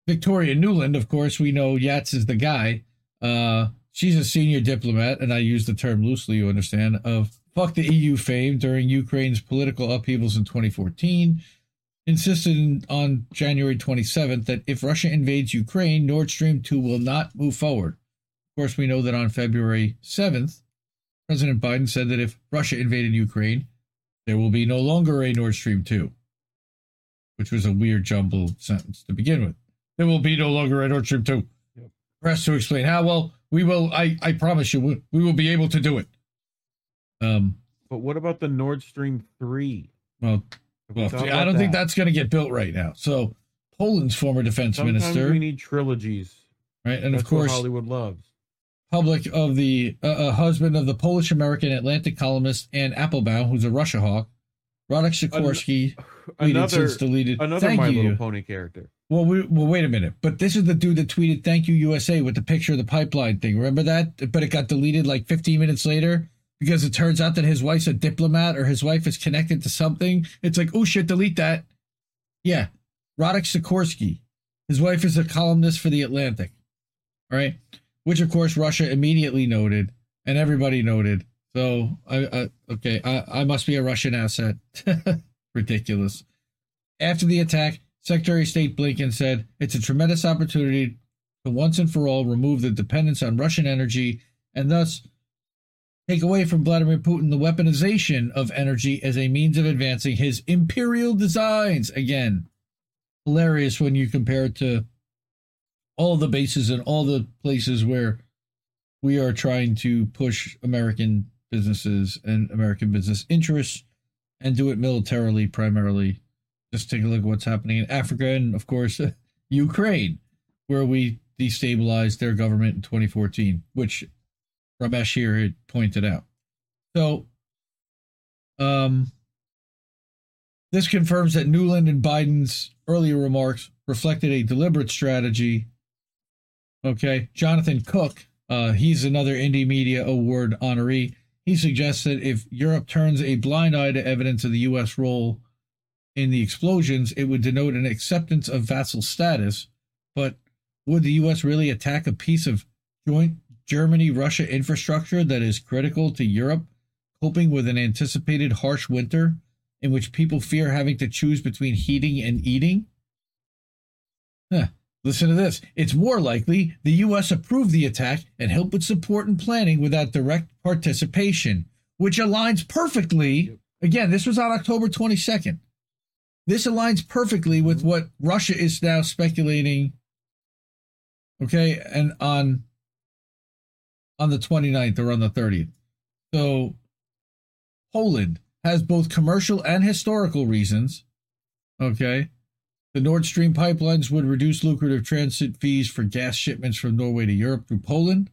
Victoria Nuland, of course, we know Yats is the guy. Uh, she's a senior diplomat, and I use the term loosely, you understand, of fuck the EU fame during Ukraine's political upheavals in 2014. Insisted on January 27th that if Russia invades Ukraine, Nord Stream 2 will not move forward. Of course, we know that on February 7th, President Biden said that if Russia invaded Ukraine, there will be no longer a Nord Stream 2, which was a weird jumbled sentence to begin with. There will be no longer a Nord Stream 2. Yep. Press to explain how well we will, I, I promise you, we, we will be able to do it. Um, but what about the Nord Stream 3? Well, well I don't that? think that's going to get built right now. So, Poland's former defense Sometimes minister. we need trilogies. Right. And that's of course, Hollywood loves. Public of the uh, uh, husband of the Polish American Atlantic columnist Anne Applebaum, who's a Russia hawk, Radek Sikorski, An- another, since deleted. Another Thank My you. Little Pony character. Well, we, well, wait a minute. But this is the dude that tweeted "Thank you USA" with the picture of the pipeline thing. Remember that? But it got deleted like 15 minutes later because it turns out that his wife's a diplomat or his wife is connected to something. It's like, oh shit, delete that. Yeah. Roderick Sikorski. His wife is a columnist for The Atlantic. Right? Which, of course, Russia immediately noted and everybody noted. So, I, I okay, I, I must be a Russian asset. Ridiculous. After the attack, Secretary of State Blinken said it's a tremendous opportunity to once and for all remove the dependence on Russian energy and thus take away from Vladimir Putin the weaponization of energy as a means of advancing his imperial designs. Again, hilarious when you compare it to all the bases and all the places where we are trying to push American businesses and American business interests and do it militarily primarily. Just take a look at what's happening in Africa and, of course, Ukraine, where we destabilized their government in 2014, which Ramesh here had pointed out. So, um, this confirms that Nuland and Biden's earlier remarks reflected a deliberate strategy. Okay, Jonathan Cook, uh, he's another Indie Media Award honoree. He suggests that if Europe turns a blind eye to evidence of the U.S. role in the explosions, it would denote an acceptance of vassal status. But would the U.S. really attack a piece of joint Germany Russia infrastructure that is critical to Europe coping with an anticipated harsh winter in which people fear having to choose between heating and eating? Huh. Listen to this. It's more likely the U.S. approved the attack and helped with support and planning without direct participation, which aligns perfectly. Again, this was on October 22nd. This aligns perfectly with mm-hmm. what Russia is now speculating. Okay, and on on the 29th or on the 30th. So Poland has both commercial and historical reasons. Okay. The Nord Stream pipelines would reduce lucrative transit fees for gas shipments from Norway to Europe through Poland.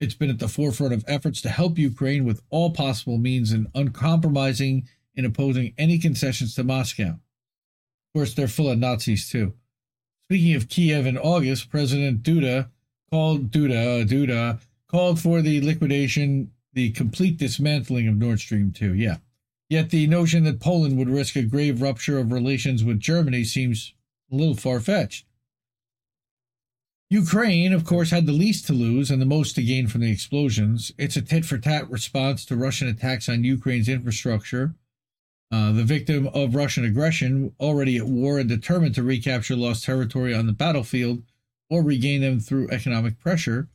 It's been at the forefront of efforts to help Ukraine with all possible means and uncompromising in opposing any concessions to Moscow. Of course, they're full of Nazis too. Speaking of Kiev in August, President Duda called Duda uh, Duda called for the liquidation, the complete dismantling of Nord Stream 2. Yeah. Yet the notion that Poland would risk a grave rupture of relations with Germany seems a little far fetched. Ukraine, of course, had the least to lose and the most to gain from the explosions. It's a tit for tat response to Russian attacks on Ukraine's infrastructure. Uh, the victim of Russian aggression, already at war and determined to recapture lost territory on the battlefield or regain them through economic pressure,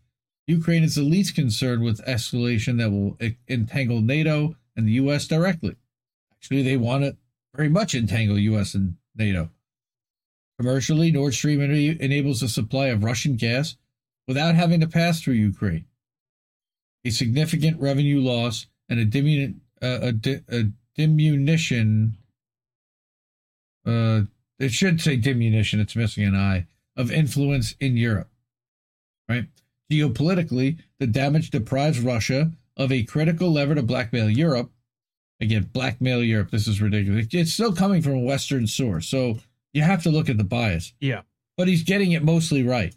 Ukraine is the least concerned with escalation that will entangle NATO and the U.S. directly. Actually, they want to very much entangle U.S. and NATO. Commercially, Nord Stream enables the supply of Russian gas without having to pass through Ukraine. A significant revenue loss and a, uh, a, a diminution. Uh, it should say diminution. It's missing an I of influence in Europe. Right. Geopolitically, the damage deprives Russia of a critical lever to blackmail Europe. Again, blackmail Europe. This is ridiculous. It's still coming from a Western source, so you have to look at the bias. Yeah, but he's getting it mostly right.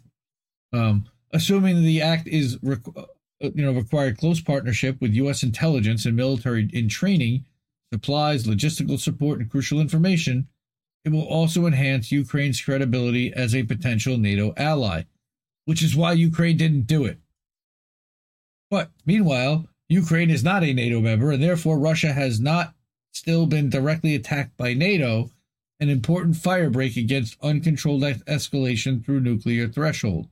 Um, assuming the act is, uh, you know, required close partnership with U.S. intelligence and military in training, supplies, logistical support, and crucial information, it will also enhance Ukraine's credibility as a potential NATO ally which is why Ukraine didn't do it. But meanwhile, Ukraine is not a NATO member, and therefore Russia has not still been directly attacked by NATO, an important firebreak against uncontrolled escalation through nuclear threshold.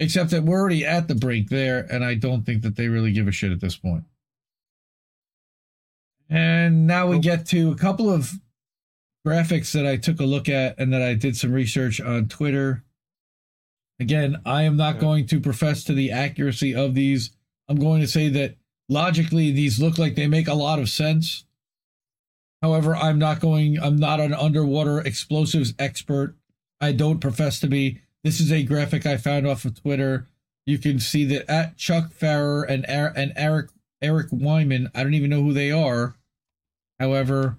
Except that we're already at the brink there, and I don't think that they really give a shit at this point. And now we get to a couple of graphics that I took a look at and that I did some research on Twitter Again, I am not going to profess to the accuracy of these. I'm going to say that logically, these look like they make a lot of sense. However, I'm not going, I'm not an underwater explosives expert. I don't profess to be. This is a graphic I found off of Twitter. You can see that at Chuck Farrer and, and Eric Eric Wyman, I don't even know who they are. However,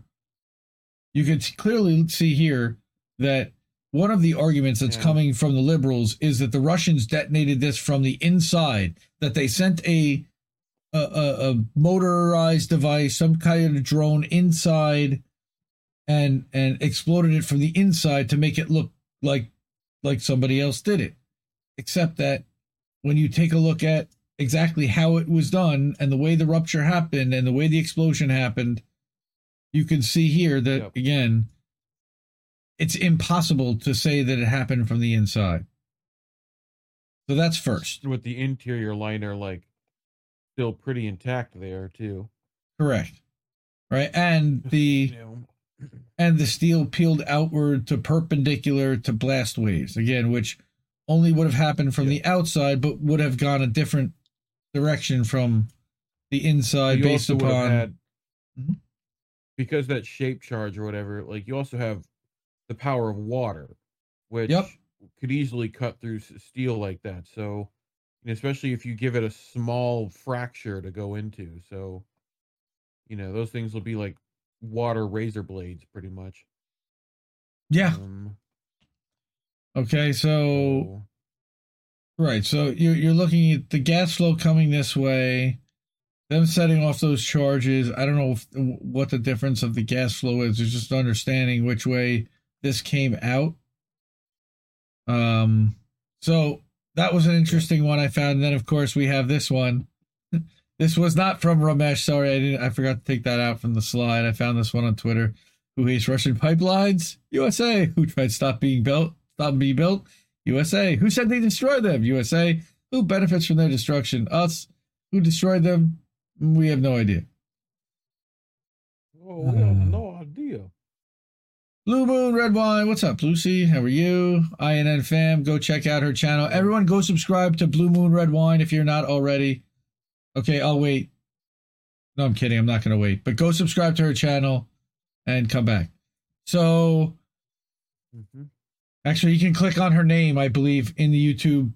you can clearly see here that one of the arguments that's yeah. coming from the liberals is that the Russians detonated this from the inside, that they sent a a, a, a motorized device, some kind of drone inside, and and exploded it from the inside to make it look like like somebody else did it. Except that when you take a look at exactly how it was done and the way the rupture happened and the way the explosion happened, you can see here that Yep. again, it's impossible to say that it happened from the inside. So that's first. with the interior liner like still pretty intact there too. Correct. Right. And the You and the steel peeled outward to perpendicular to blast waves again, which only would have happened from the outside, but would have gone a different direction from the inside you based also would have upon had Mhm. because that shape charge or whatever. Like you also have the power of water, which Yep. could easily cut through steel like that. So, especially if you give it a small fracture to go into, so you know those things will be like water razor blades, pretty much. yeah. Um, Okay, so so right, so you're you're looking at the gas flow coming this way, them setting off those charges. I don't know if, what the difference of the gas flow is. It's just understanding which way this came out. Um, so that was an interesting one I found. And then of course we have this one. This was not from Ramesh. Sorry, I didn't. I forgot to take that out from the slide. I found this one on Twitter. Who hates Russian pipelines? USA. Who tried to stop being built? Stop being built? USA. Who said they destroyed them? USA. Who benefits from their destruction? Us. Who destroyed them? We have no idea. oh, we have no idea. Blue Moon Red Wine. What's up, Lucy? How are you? INN fam, go check out her channel. Everyone go subscribe to Blue Moon Red Wine if you're not already. Okay, I'll wait. No, I'm kidding. I'm not going to wait. But go subscribe to her channel and come back. So, Mhm. actually, you can click on her name, I believe, in the YouTube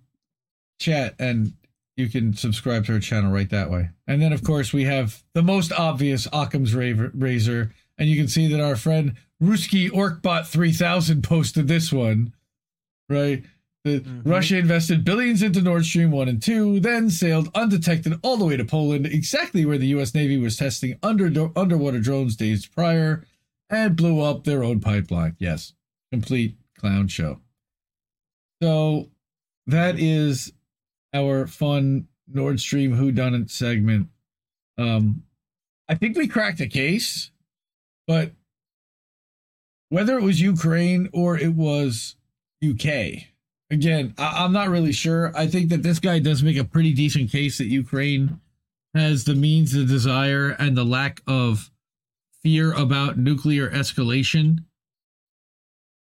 chat and you can subscribe to her channel right that way. And then, of course, we have the most obvious Occam's Ra- Razor. And you can see that our friend Ruski Orkbot 3000 posted this one, right? The Russia invested billions into Nord Stream 1 and 2, then sailed undetected all the way to Poland, exactly where the U.S. Navy was testing under underwater drones days prior, and blew up their own pipeline. Yes, complete clown show. So that is our fun Nord Stream whodunit segment. Um, I think we cracked a case, but whether it was Ukraine or it was UK, again, I- I'm not really sure. I think that this guy does make a pretty decent case that Ukraine has the means, the desire, and the lack of fear about nuclear escalation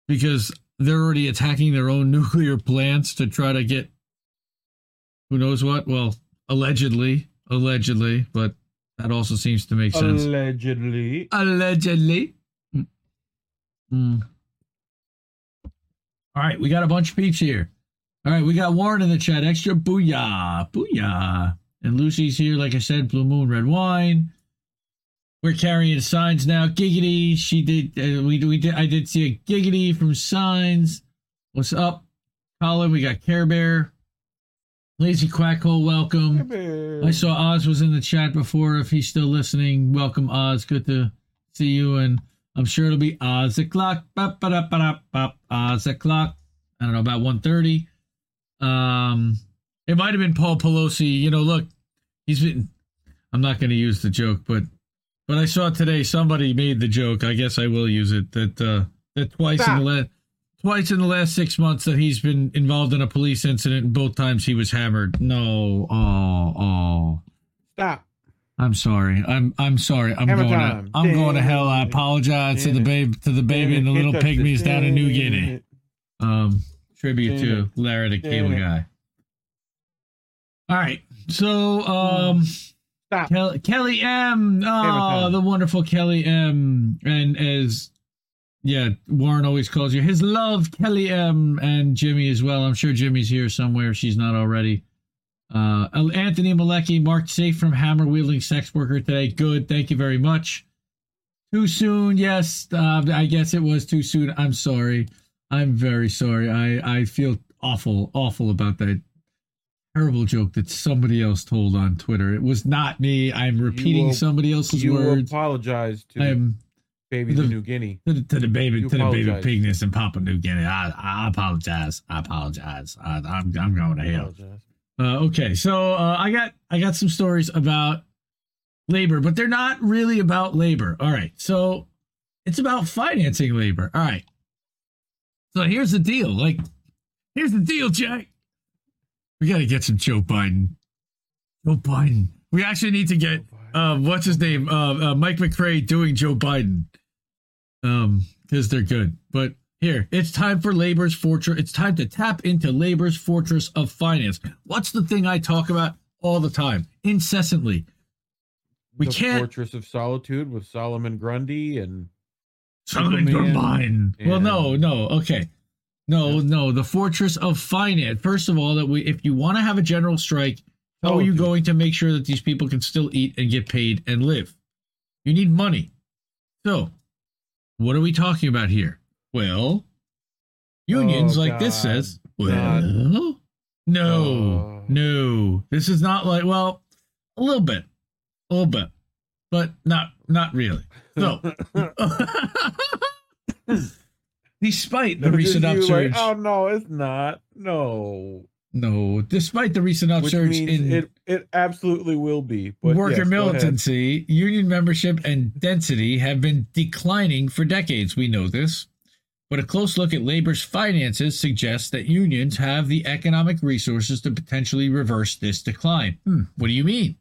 because they're already attacking their own nuclear plants to try to get who knows what. Well, allegedly, allegedly, but that also seems to make sense. Allegedly. Allegedly. Mm. Mm. All right, we got a bunch of peeps here. All right, we got Warren in the chat. Extra booyah, booyah. And Lucy's here, like I said, Blue Moon Red Wine. We're carrying signs now. Giggity, she did. Uh, we we did. I did see a giggity from signs. What's up, Colin? We got Care Bear, Lazy Quackhole. Welcome. I saw Oz was in the chat before. If he's still listening, welcome Oz. Good to see you, and I'm sure it'll be Oz o'clock. Bop, ba, da, ba, bop, Oz o'clock. I don't know about 1:30. Um, it might have been Paul Pelosi. You know, look, he's been. I'm not going to use the joke, but but I saw today somebody made the joke. I guess I will use it. That uh, that twice in Stop. the last twice in the last six months that he's been involved in a police incident, and both times he was hammered. No, oh, oh. Stop. I'm sorry. I'm I'm sorry. I'm Hammer going time. to I'm going to hell. I Damn apologize to the Damn babe to the baby and the Damn little pygmies down in New Guinea. Um, tribute Damn to Larry the Cable. Guy. All right. So um. Kelly, Kelly M. Oh, the wonderful Kelly M. And as yeah, Warren always calls you his love, Kelly M. And Jimmy as well. I'm sure Jimmy's here somewhere. if She's not already. Uh, Anthony Malecki marked safe from hammer wielding sex worker today. Good. Thank you very much. Too soon. Yes. Uh, I guess it was too soon. I'm sorry. I'm very sorry. I, I feel awful, awful about that. terrible joke that somebody else told on Twitter. It was not me. I'm repeating will- somebody else's you words. apologize to I am babies the- New Guinea. to the, to the baby You to the baby pigness in Papua New Guinea. I, I apologize. I apologize. I, I'm I'm going to hell. Uh, okay, so uh, I got I got some stories about labor, but they're not really about labor. All right, so it's about financing labor. All right, so here's the deal. Like, here's the deal, Jay. We got to get some Joe Biden. Joe Biden. We actually need to get uh, what's his name, uh, uh, Mike McRae doing Joe Biden, um, because they're good. But here, it's time for labor's fortress. It's time to tap into labor's fortress of finance. What's the thing I talk about all the time, incessantly? We the can't. Fortress of Solitude with Solomon Grundy and Solomon Grundy. Well, no, no, okay. No, no, the fortress of finance. First of all, that we if you want to have a general strike, how are you going to make sure that these people can still eat and get paid and live? You need money. So, what are we talking about here? Well, unions Oh, like this says, well, God. no, Oh. no. This is not like, well, a little bit. A little bit. But not not really. So, despite the Just recent upsurge, Like, oh no, it's not. No, no, despite the recent upsurge in it it absolutely will be. But worker yes, militancy, union membership and density have been declining for decades. We know this. But a close look at labor's finances suggests that unions have the economic resources to potentially reverse this decline. Hmm, what do you mean?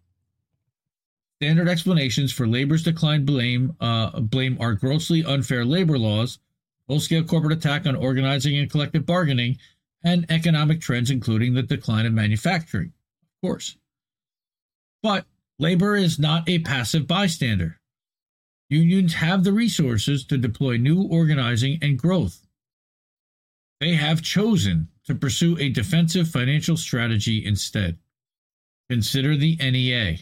Standard explanations for labor's decline blame uh, blame are grossly unfair labor laws, full-scale corporate attack on organizing and collective bargaining, and economic trends, including the decline of manufacturing. Of course. But labor is not a passive bystander. Unions have the resources to deploy new organizing and growth. They have chosen to pursue a defensive financial strategy instead. Consider the NEA.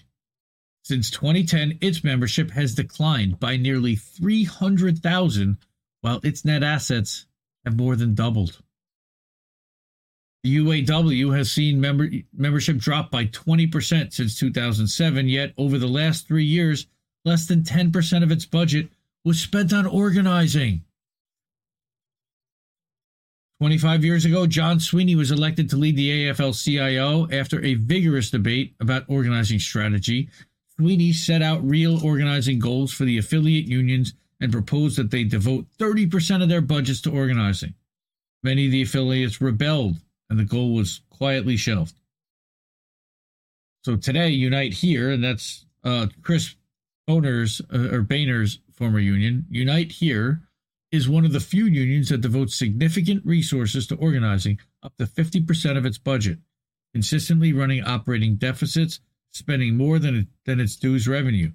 Since 2010, its membership has declined by nearly 300,000, while its net assets have more than doubled. The UAW has seen member, membership drop by 20% since 2007, yet over the last three years, less than 10% of its budget was spent on organizing. 25 years ago, John Sweeney was elected to lead the AFL CIO after a vigorous debate about organizing strategy. Sweeney set out real organizing goals for the affiliate unions and proposed that they devote 30% of their budgets to organizing. Many of the affiliates rebelled, and the goal was quietly shelved. So today, Unite Here, and that's uh, Chris Bohner's uh, or Boehner's former union, Unite Here is one of the few unions that devotes significant resources to organizing, up to 50% of its budget, consistently running operating deficits, spending more than than its dues revenue.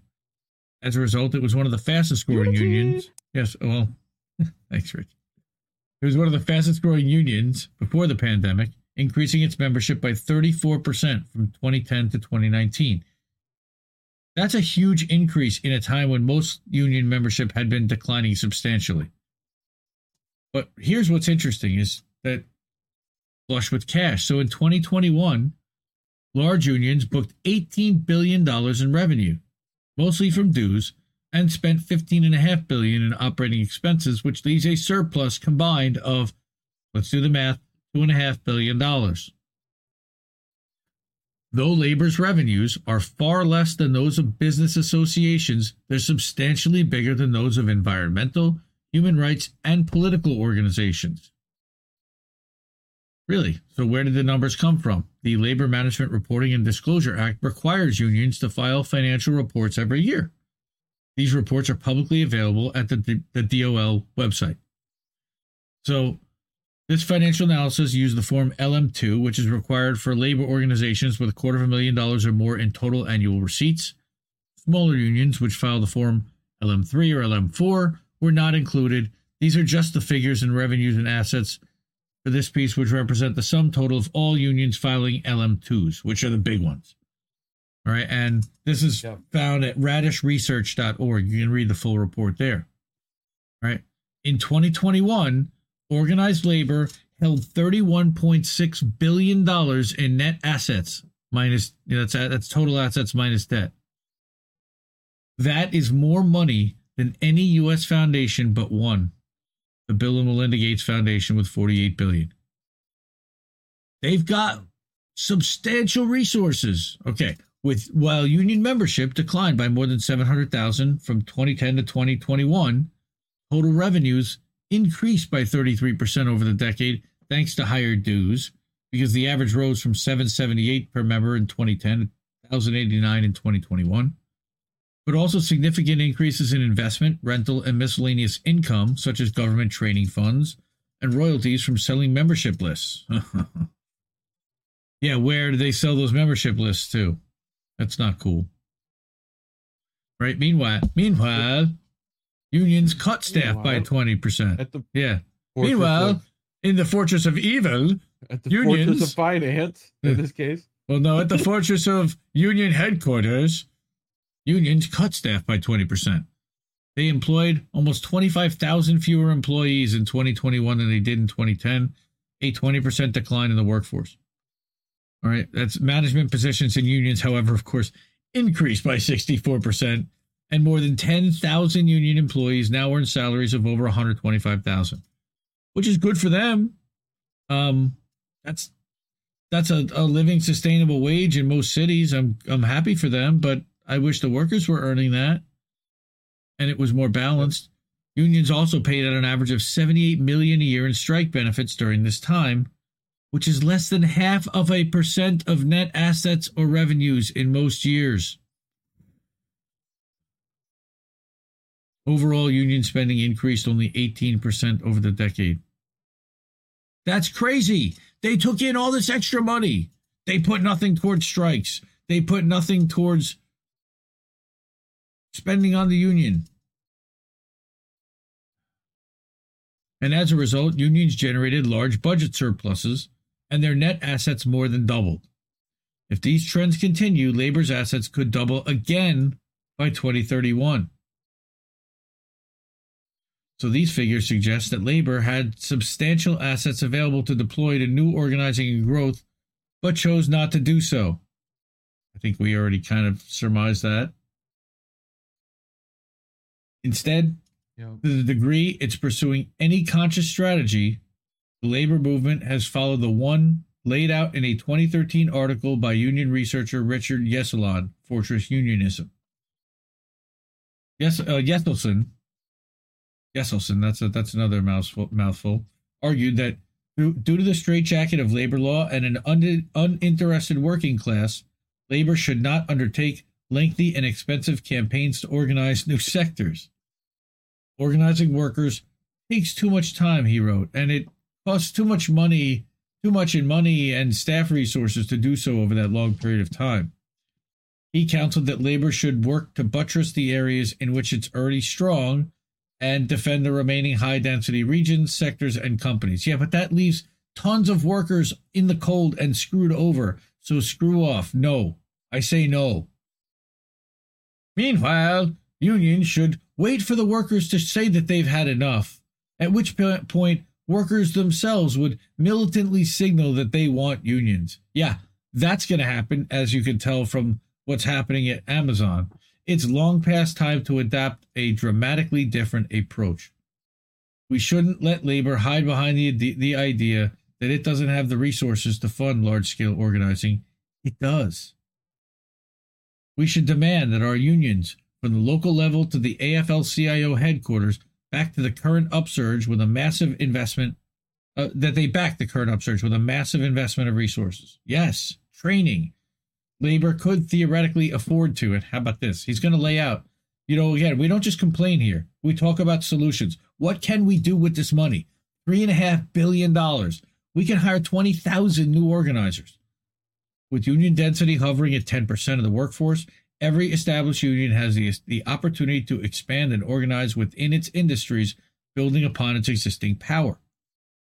As a result, it was one of the fastest growing unions. Yes, well, thanks, Rich. It was one of the fastest growing unions before the pandemic, increasing its membership by 34% from 2010 to 2019. That's a huge increase in a time when most union membership had been declining substantially. But here's what's interesting is that flush with cash. So in 2021, large unions booked $18 billion in revenue, mostly from dues, and spent 15.5 billion in operating expenses, which leaves a surplus combined of, let's do the math, $2.5 billion. Though labor's revenues are far less than those of business associations, they're substantially bigger than those of environmental, human rights, and political organizations. Really? So, where did the numbers come from? The Labor Management Reporting and Disclosure Act requires unions to file financial reports every year. These reports are publicly available at the, the DOL website. So, this financial analysis used the form LM2, which is required for labor organizations with a quarter of a million dollars or more in total annual receipts. Smaller unions, which file the form LM3 or LM4, were not included. These are just the figures in revenues and assets for this piece, which represent the sum total of all unions filing LM2s, which are the big ones. All right, and this is found at radishresearch.org. You can read the full report there. All right. In 2021, organized labor held $31.6 billion in net assets, minus, you know, that's, that's total assets minus debt. That is more money than any U.S. foundation but one, the Bill and Melinda Gates Foundation with 48 billion. They've got substantial resources. Okay, with while union membership declined by more than 700,000 from 2010 to 2021, total revenues increased by 33% over the decade thanks to higher dues because the average rose from 778 per member in 2010 to 1089 in 2021 but also significant increases in investment, rental, and miscellaneous income, such as government training funds and royalties from selling membership lists. yeah, where do they sell those membership lists to? That's not cool. Right? Meanwhile, meanwhile, unions cut staff by twenty percent. At the Yeah. Meanwhile, of- in the Fortress of Evil, at the unions- fortress of finance in this case. well, no, at the Fortress of Union headquarters, unions cut staff by 20%. They employed almost 25,000 fewer employees in 2021 than they did in 2010, a 20% decline in the workforce. All right, that's management positions in unions, however, of course, increased by 64%, and more than 10,000 union employees now earn salaries of over 125,000, which is good for them. Um, that's that's a, a living sustainable wage in most cities. I'm I'm happy for them, but I wish the workers were earning that and it was more balanced. Unions also paid out an average of 78 million a year in strike benefits during this time, which is less than half of a percent of net assets or revenues in most years. Overall, union spending increased only 18% over the decade. That's crazy. They took in all this extra money. They put nothing towards strikes. They put nothing towards spending on the union. And as a result, unions generated large budget surpluses and their net assets more than doubled. If these trends continue, labor's assets could double again by 2031. So these figures suggest that labor had substantial assets available to deploy to new organizing and growth, but chose not to do so. I think we already kind of surmised that. Instead, Yeah. to the degree it's pursuing any conscious strategy, the labor movement has followed the one laid out in a 2013 article by union researcher Richard Yeselson, Fortress Unionism. Yes, uh, Yeselson, Yeselson, that's a, that's another mouthful, mouthful, argued that due, to the straitjacket of labor law and an un, uninterested working class, labor should not undertake lengthy and expensive campaigns to organize new sectors. Organizing workers takes too much time, he wrote, and it costs too much money, too much in money and staff resources to do so over that long period of time. He counseled that labor should work to buttress the areas in which it's already strong and defend the remaining high density regions, sectors, and companies. Yeah, but that leaves tons of workers in the cold and screwed over. So screw off. No. I say no. Meanwhile, unions should wait for the workers to say that they've had enough, at which point workers themselves would militantly signal that they want unions. Yeah, that's going to happen, as you can tell from what's happening at Amazon. It's long past time to adopt a dramatically different approach. We shouldn't let labor hide behind the, the idea that it doesn't have the resources to fund large scale organizing. It does. We should demand that our unions, from the local level to the AFL CIO headquarters, back to the current upsurge with a massive investment, uh, that they back the current upsurge with a massive investment of resources. Yes, training. Labor could theoretically afford to it. How about this? He's going to lay out, you know, again, we don't just complain here. We talk about solutions. What can we do with this money? Three and a half billion dollars. We can hire 20,000 new organizers. With union density hovering at 10% of the workforce, every established union has the, the opportunity to expand and organize within its industries, building upon its existing power.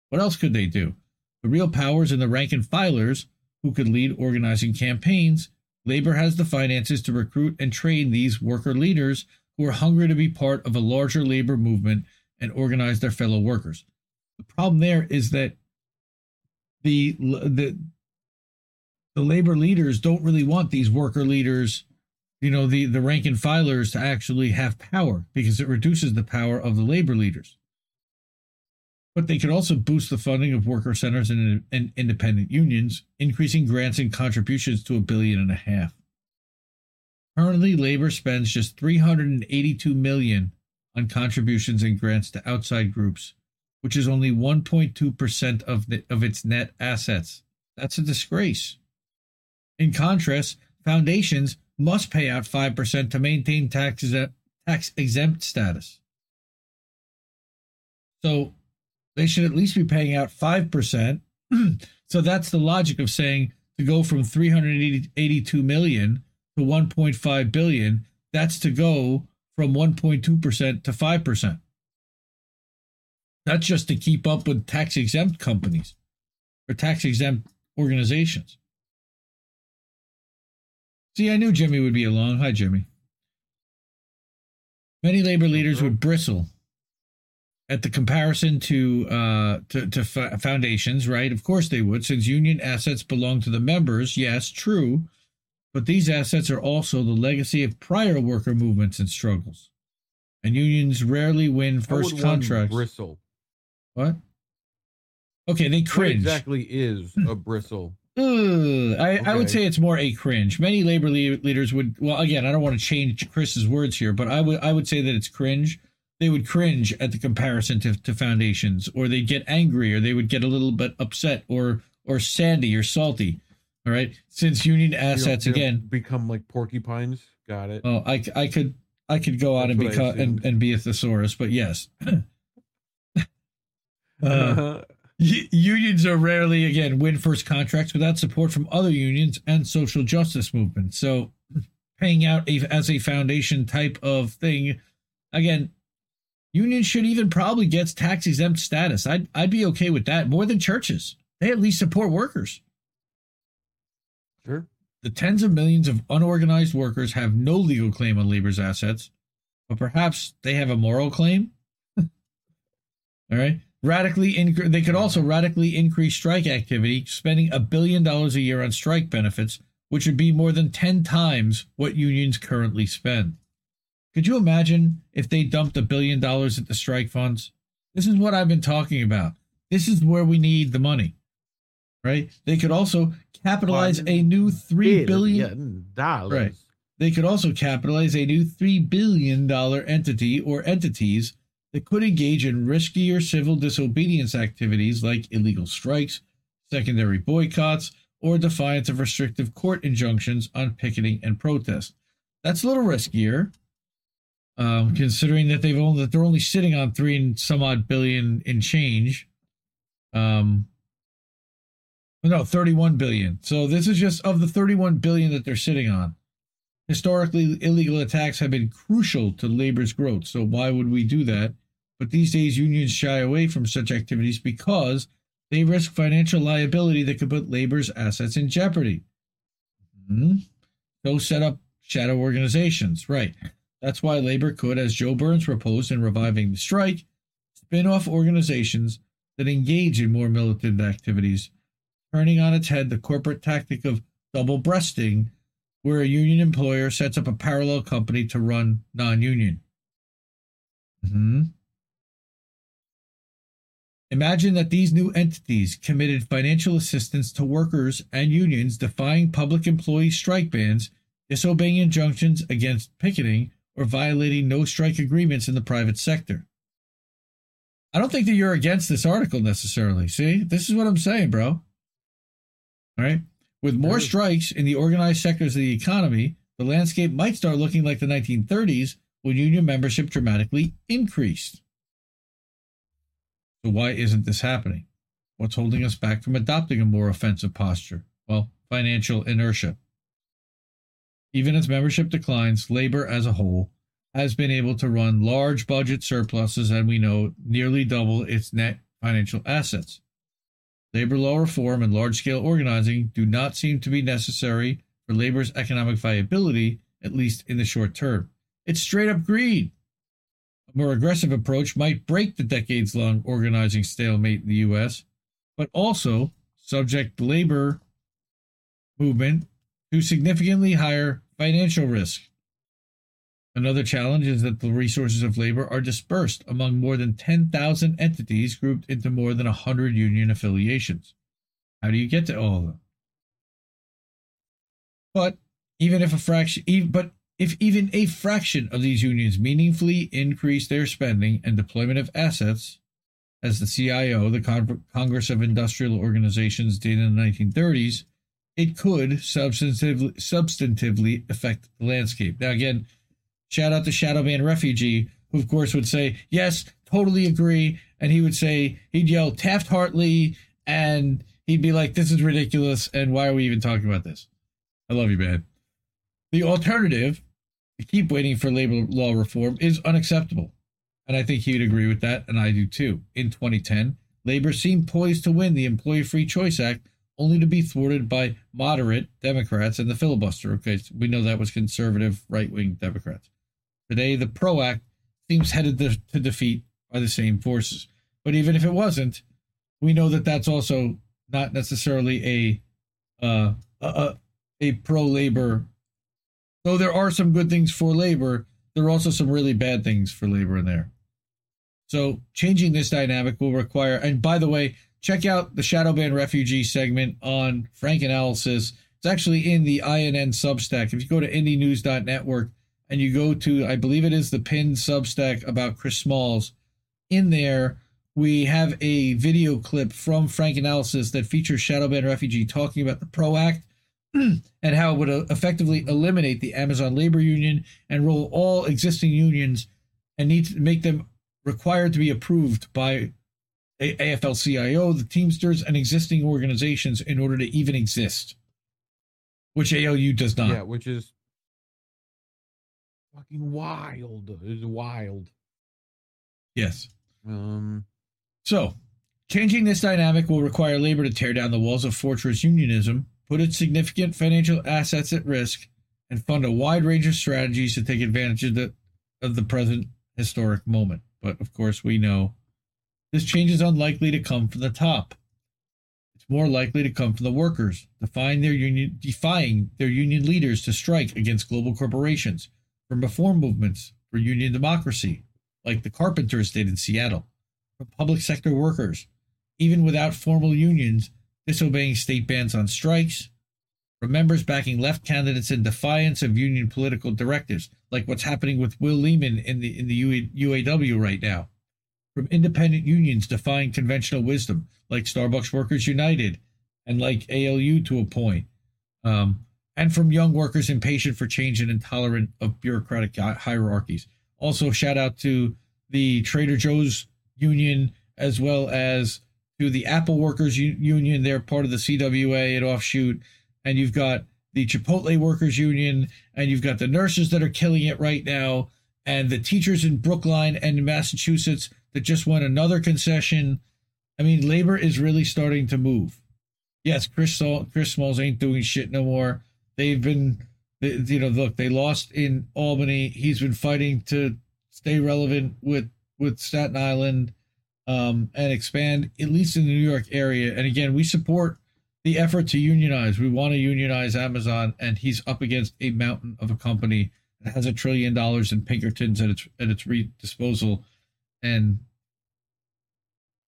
What else could they do? The real powers in the rank and filers who could lead organizing campaigns. Labor has the finances to recruit and train these worker leaders who are hungry to be part of a larger labor movement and organize their fellow workers. The problem there is that the the the labor leaders don't really want these worker leaders, you know, the the rank and filers to actually have power because it reduces the power of the labor leaders. But they could also boost the funding of worker centers and, and independent unions, increasing grants and contributions to a billion and a half. Currently, labor spends just 382 million on contributions and grants to outside groups, which is only 1.2% of the, of its net assets. That's a disgrace. In contrast, foundations must pay out 5% to maintain tax, tax exempt status. So they should at least be paying out 5%. so that's the logic of saying to go from 382 million to 1.5 billion, that's to go from 1.2% to 5%. That's just to keep up with tax exempt companies or tax exempt organizations. See, I knew Jimmy would be along. Hi, Jimmy. Many labor leaders would bristle at the comparison to uh, to, to f- foundations, right? Of course they would, since union assets belong to the members. Yes, true, but these assets are also the legacy of prior worker movements and struggles. And unions rarely win first contracts. Bristle. What? Okay, they cringe. What exactly is a bristle? Ugh, I, okay. I would say it's more a cringe. Many labor le- leaders would. Well, again, I don't want to change Chris's words here, but I would I would say that it's cringe. They would cringe at the comparison to, to foundations, or they'd get angry, or they would get a little bit upset, or or sandy or salty. All right, since union assets you again become like porcupines. Got it. Oh, I, I could I could go out and become and, and be a thesaurus, but yes. uh, unions are rarely again win first contracts without support from other unions and social justice movements. So, paying out a, as a foundation type of thing, again, unions should even probably get tax exempt status. I'd I'd be okay with that more than churches. They at least support workers. Sure. The tens of millions of unorganized workers have no legal claim on labor's assets, but perhaps they have a moral claim. All right. Radically, inc- they could also radically increase strike activity, spending a billion dollars a year on strike benefits, which would be more than 10 times what unions currently spend. Could you imagine if they dumped a billion dollars into strike funds? This is what I've been talking about. This is where we need the money right? They could also capitalize a new three billion dollars. Right. They could also capitalize a new three billion dollar entity or entities that could engage in riskier civil disobedience activities like illegal strikes, secondary boycotts, or defiance of restrictive court injunctions on picketing and protest. That's a little riskier, um, considering that they've only that they're only sitting on three and some odd billion in change. Um, no, 31 billion. So this is just of the 31 billion that they're sitting on. Historically, illegal attacks have been crucial to labor's growth. So why would we do that? But these days, unions shy away from such activities because they risk financial liability that could put labor's assets in jeopardy. Mm-hmm. So set up shadow organizations. Right. That's why labor could, as Joe Burns proposed in reviving the strike, spin off organizations that engage in more militant activities turning on its head the corporate tactic of double breasting, where a union employer sets up a parallel company to run non union. Mm-hmm. Imagine that these new entities committed financial assistance to workers and unions defying public employee strike bans, disobeying injunctions against picketing, or violating no strike agreements in the private sector. I don't think that you're against this article necessarily. See, this is what I'm saying, bro. All right. With more strikes in the organized sectors of the economy, the landscape might start looking like the 1930s when union membership dramatically increased. So, why isn't this happening? What's holding us back from adopting a more offensive posture? Well, financial inertia. Even as membership declines, labor as a whole has been able to run large budget surpluses and we know nearly double its net financial assets. Labor law reform and large scale organizing do not seem to be necessary for labor's economic viability, at least in the short term. It's straight up greed. A more aggressive approach might break the decades long organizing stalemate in the U.S., but also subject the labor movement to significantly higher financial risk. Another challenge is that the resources of labor are dispersed among more than 10,000 entities grouped into more than 100 union affiliations. How do you get to all of them? But even if a fraction, but if even a fraction of these unions meaningfully increase their spending and deployment of assets, as the CIO, the Con- Congress of Industrial Organizations, did in the 1930s, it could substantively, substantively affect the landscape. Now, again, shout out to Shadowban Refugee, who, of course, would say, Yes, totally agree. And he would say, he'd yell Taft Hartley, and he'd be like, This is ridiculous. And why are we even talking about this? I love you, man. The alternative, to keep waiting for labor law reform, is unacceptable. And I think he'd agree with that, and I do too. In 2010, labor seemed poised to win the Employee Free Choice Act, only to be thwarted by moderate Democrats and the filibuster. Okay, so we know that was conservative right wing Democrats. Today, the PRO Act seems headed to, to defeat by the same forces. But even if it wasn't, we know that that's also not necessarily a uh, a, a pro labor. Though there are some good things for labor, there are also some really bad things for labor in there. So changing this dynamic will require, and by the way, check out the Shadowban Refugee segment on Frank Analysis. It's actually in the INN Substack. If you go to indienews.network and you go to, I believe it is the pinned Substack about Chris Smalls, in there we have a video clip from Frank Analysis that features Shadowban Refugee talking about the PRO Act and how it would uh, effectively eliminate the Amazon labor union and roll all existing unions and need to make them required to be approved by AFL-CIO, the Teamsters, and existing organizations in order to even exist, which ALU does not. Yeah, which is fucking wild. It's wild. Yes. Um. So, changing this dynamic will require labor to tear down the walls of fortress unionism, put its significant financial assets at risk, and fund a wide range of strategies to take advantage of the of the present historic moment. But of course, we know this change is unlikely to come from the top. It's more likely to come from the workers, defying their union, defying their union leaders to strike against global corporations, from reform movements for union democracy, like the carpenters did in Seattle, from public sector workers, even without formal unions, disobeying state bans on strikes, from members backing left candidates in defiance of union political directives, like what's happening with Will Lehman in the in the UAW right now, from independent unions defying conventional wisdom, like Starbucks Workers United and like ALU to a point, um, and from young workers impatient for change and intolerant of bureaucratic hierarchies. Also, shout out to the Trader Joe's union as well as to the Apple Workers Union. They're part of the CWA, an offshoot. And you've got the Chipotle Workers Union, and you've got the nurses that are killing it right now, and the teachers in Brookline and Massachusetts that just won another concession. I mean, labor is really starting to move. Yes, Chris Chris Smalls ain't doing shit no more. They've been, you know, look, they lost in Albany. He's been fighting to stay relevant with with Staten Island um, and expand at least in the New York area. And again, we support the effort to unionize. We want to unionize Amazon, and he's up against a mountain of a company that has a trillion dollars in Pinkertons at its at its disposal, and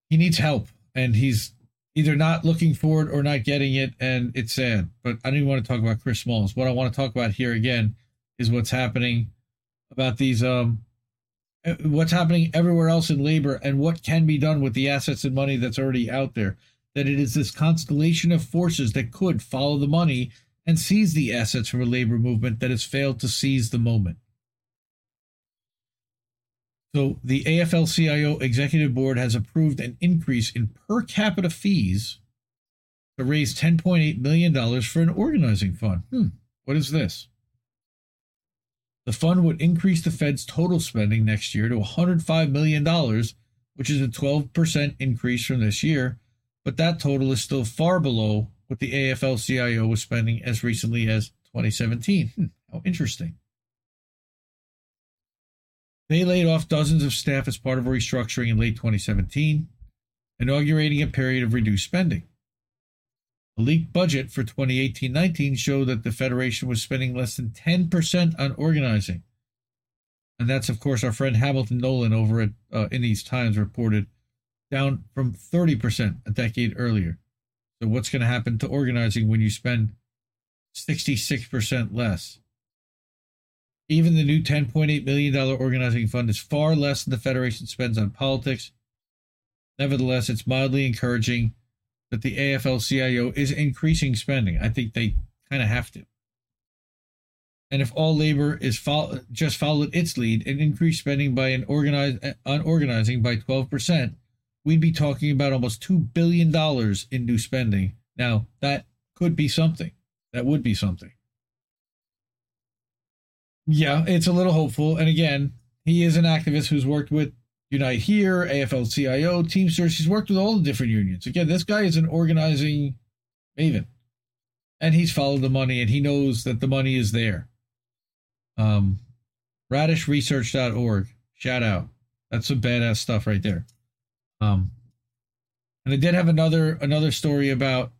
he needs help. And he's either not looking for it or not getting it, and it's sad. But I don't even want to talk about Chris Smalls. What I want to talk about here again is what's happening about these um what's happening everywhere else in labor and what can be done with the assets and money that's already out there that it is this constellation of forces that could follow the money and seize the assets from a labor movement that has failed to seize the moment. So, the AFL CIO executive board has approved an increase in per capita fees to raise $10.8 million for an organizing fund. Hmm, what is this? The fund would increase the Fed's total spending next year to $105 million, which is a 12% increase from this year but that total is still far below what the AFL CIO was spending as recently as 2017. Hmm, how interesting. They laid off dozens of staff as part of a restructuring in late 2017, inaugurating a period of reduced spending. A leaked budget for 2018 19 showed that the Federation was spending less than 10% on organizing. And that's, of course, our friend Hamilton Nolan over at uh, in these times reported down from 30% a decade earlier. So, what's going to happen to organizing when you spend 66% less? Even the new $10.8 million organizing fund is far less than the Federation spends on politics. Nevertheless, it's mildly encouraging that the AFL CIO is increasing spending. I think they kind of have to. And if all labor is fo- just followed its lead and increased spending by an organize uh, on organizing by 12%, we'd be talking about almost $2 billion in new spending. Now, that could be something. That would be something. Yeah, it's a little hopeful. And again, he is an activist who's worked with Unite Here, AFL CIO, Teamsters. He's worked with all the different unions. Again, this guy is an organizing maven. And he's followed the money and he knows that the money is there. Um, radishresearch.org. Shout out. That's some badass stuff right there. Um, and I did have another another story about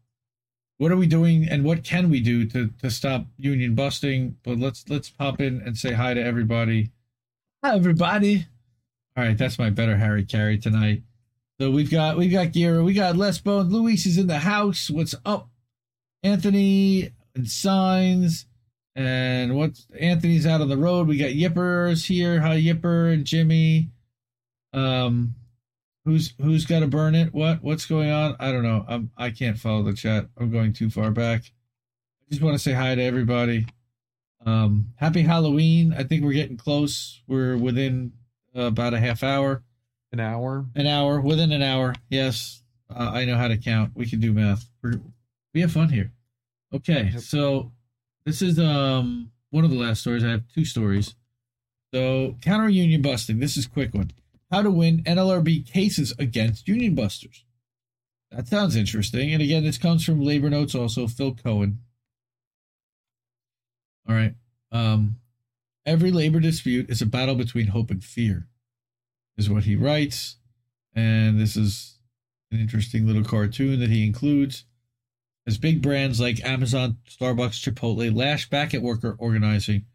what are we doing and what can we do to to stop union busting. But let's let's pop in and say hi to everybody. Hi everybody. All right, that's my better Harry Caray tonight. So we've got we've got Gira, we got Les Bone, Luis is in the house. What's up? Anthony and Signs. And what's Anthony's out on the road. We got Yippers here. Hi Yipper and Jimmy. Um who's who's got to burn it? What what's going on? I don't know. I'm I can't follow the chat. I'm going too far back. I just want to say hi to everybody. Um happy Halloween. I think we're getting close. We're within uh, about a half hour. An hour? An hour. Within an hour. Yes. Uh, I know how to count. We can do math. We're, we have fun here. Okay. So this is um one of the last stories. I have two stories. So counter union busting. This is a quick one. How to win NLRB cases against union busters. That sounds interesting. And again, this comes from Labor Notes, also Phil Cohen. All right. Um, every labor dispute is a battle between hope and fear, is what he writes. And this is an interesting little cartoon that he includes. As big brands like Amazon, Starbucks, Chipotle lash back at worker organizing,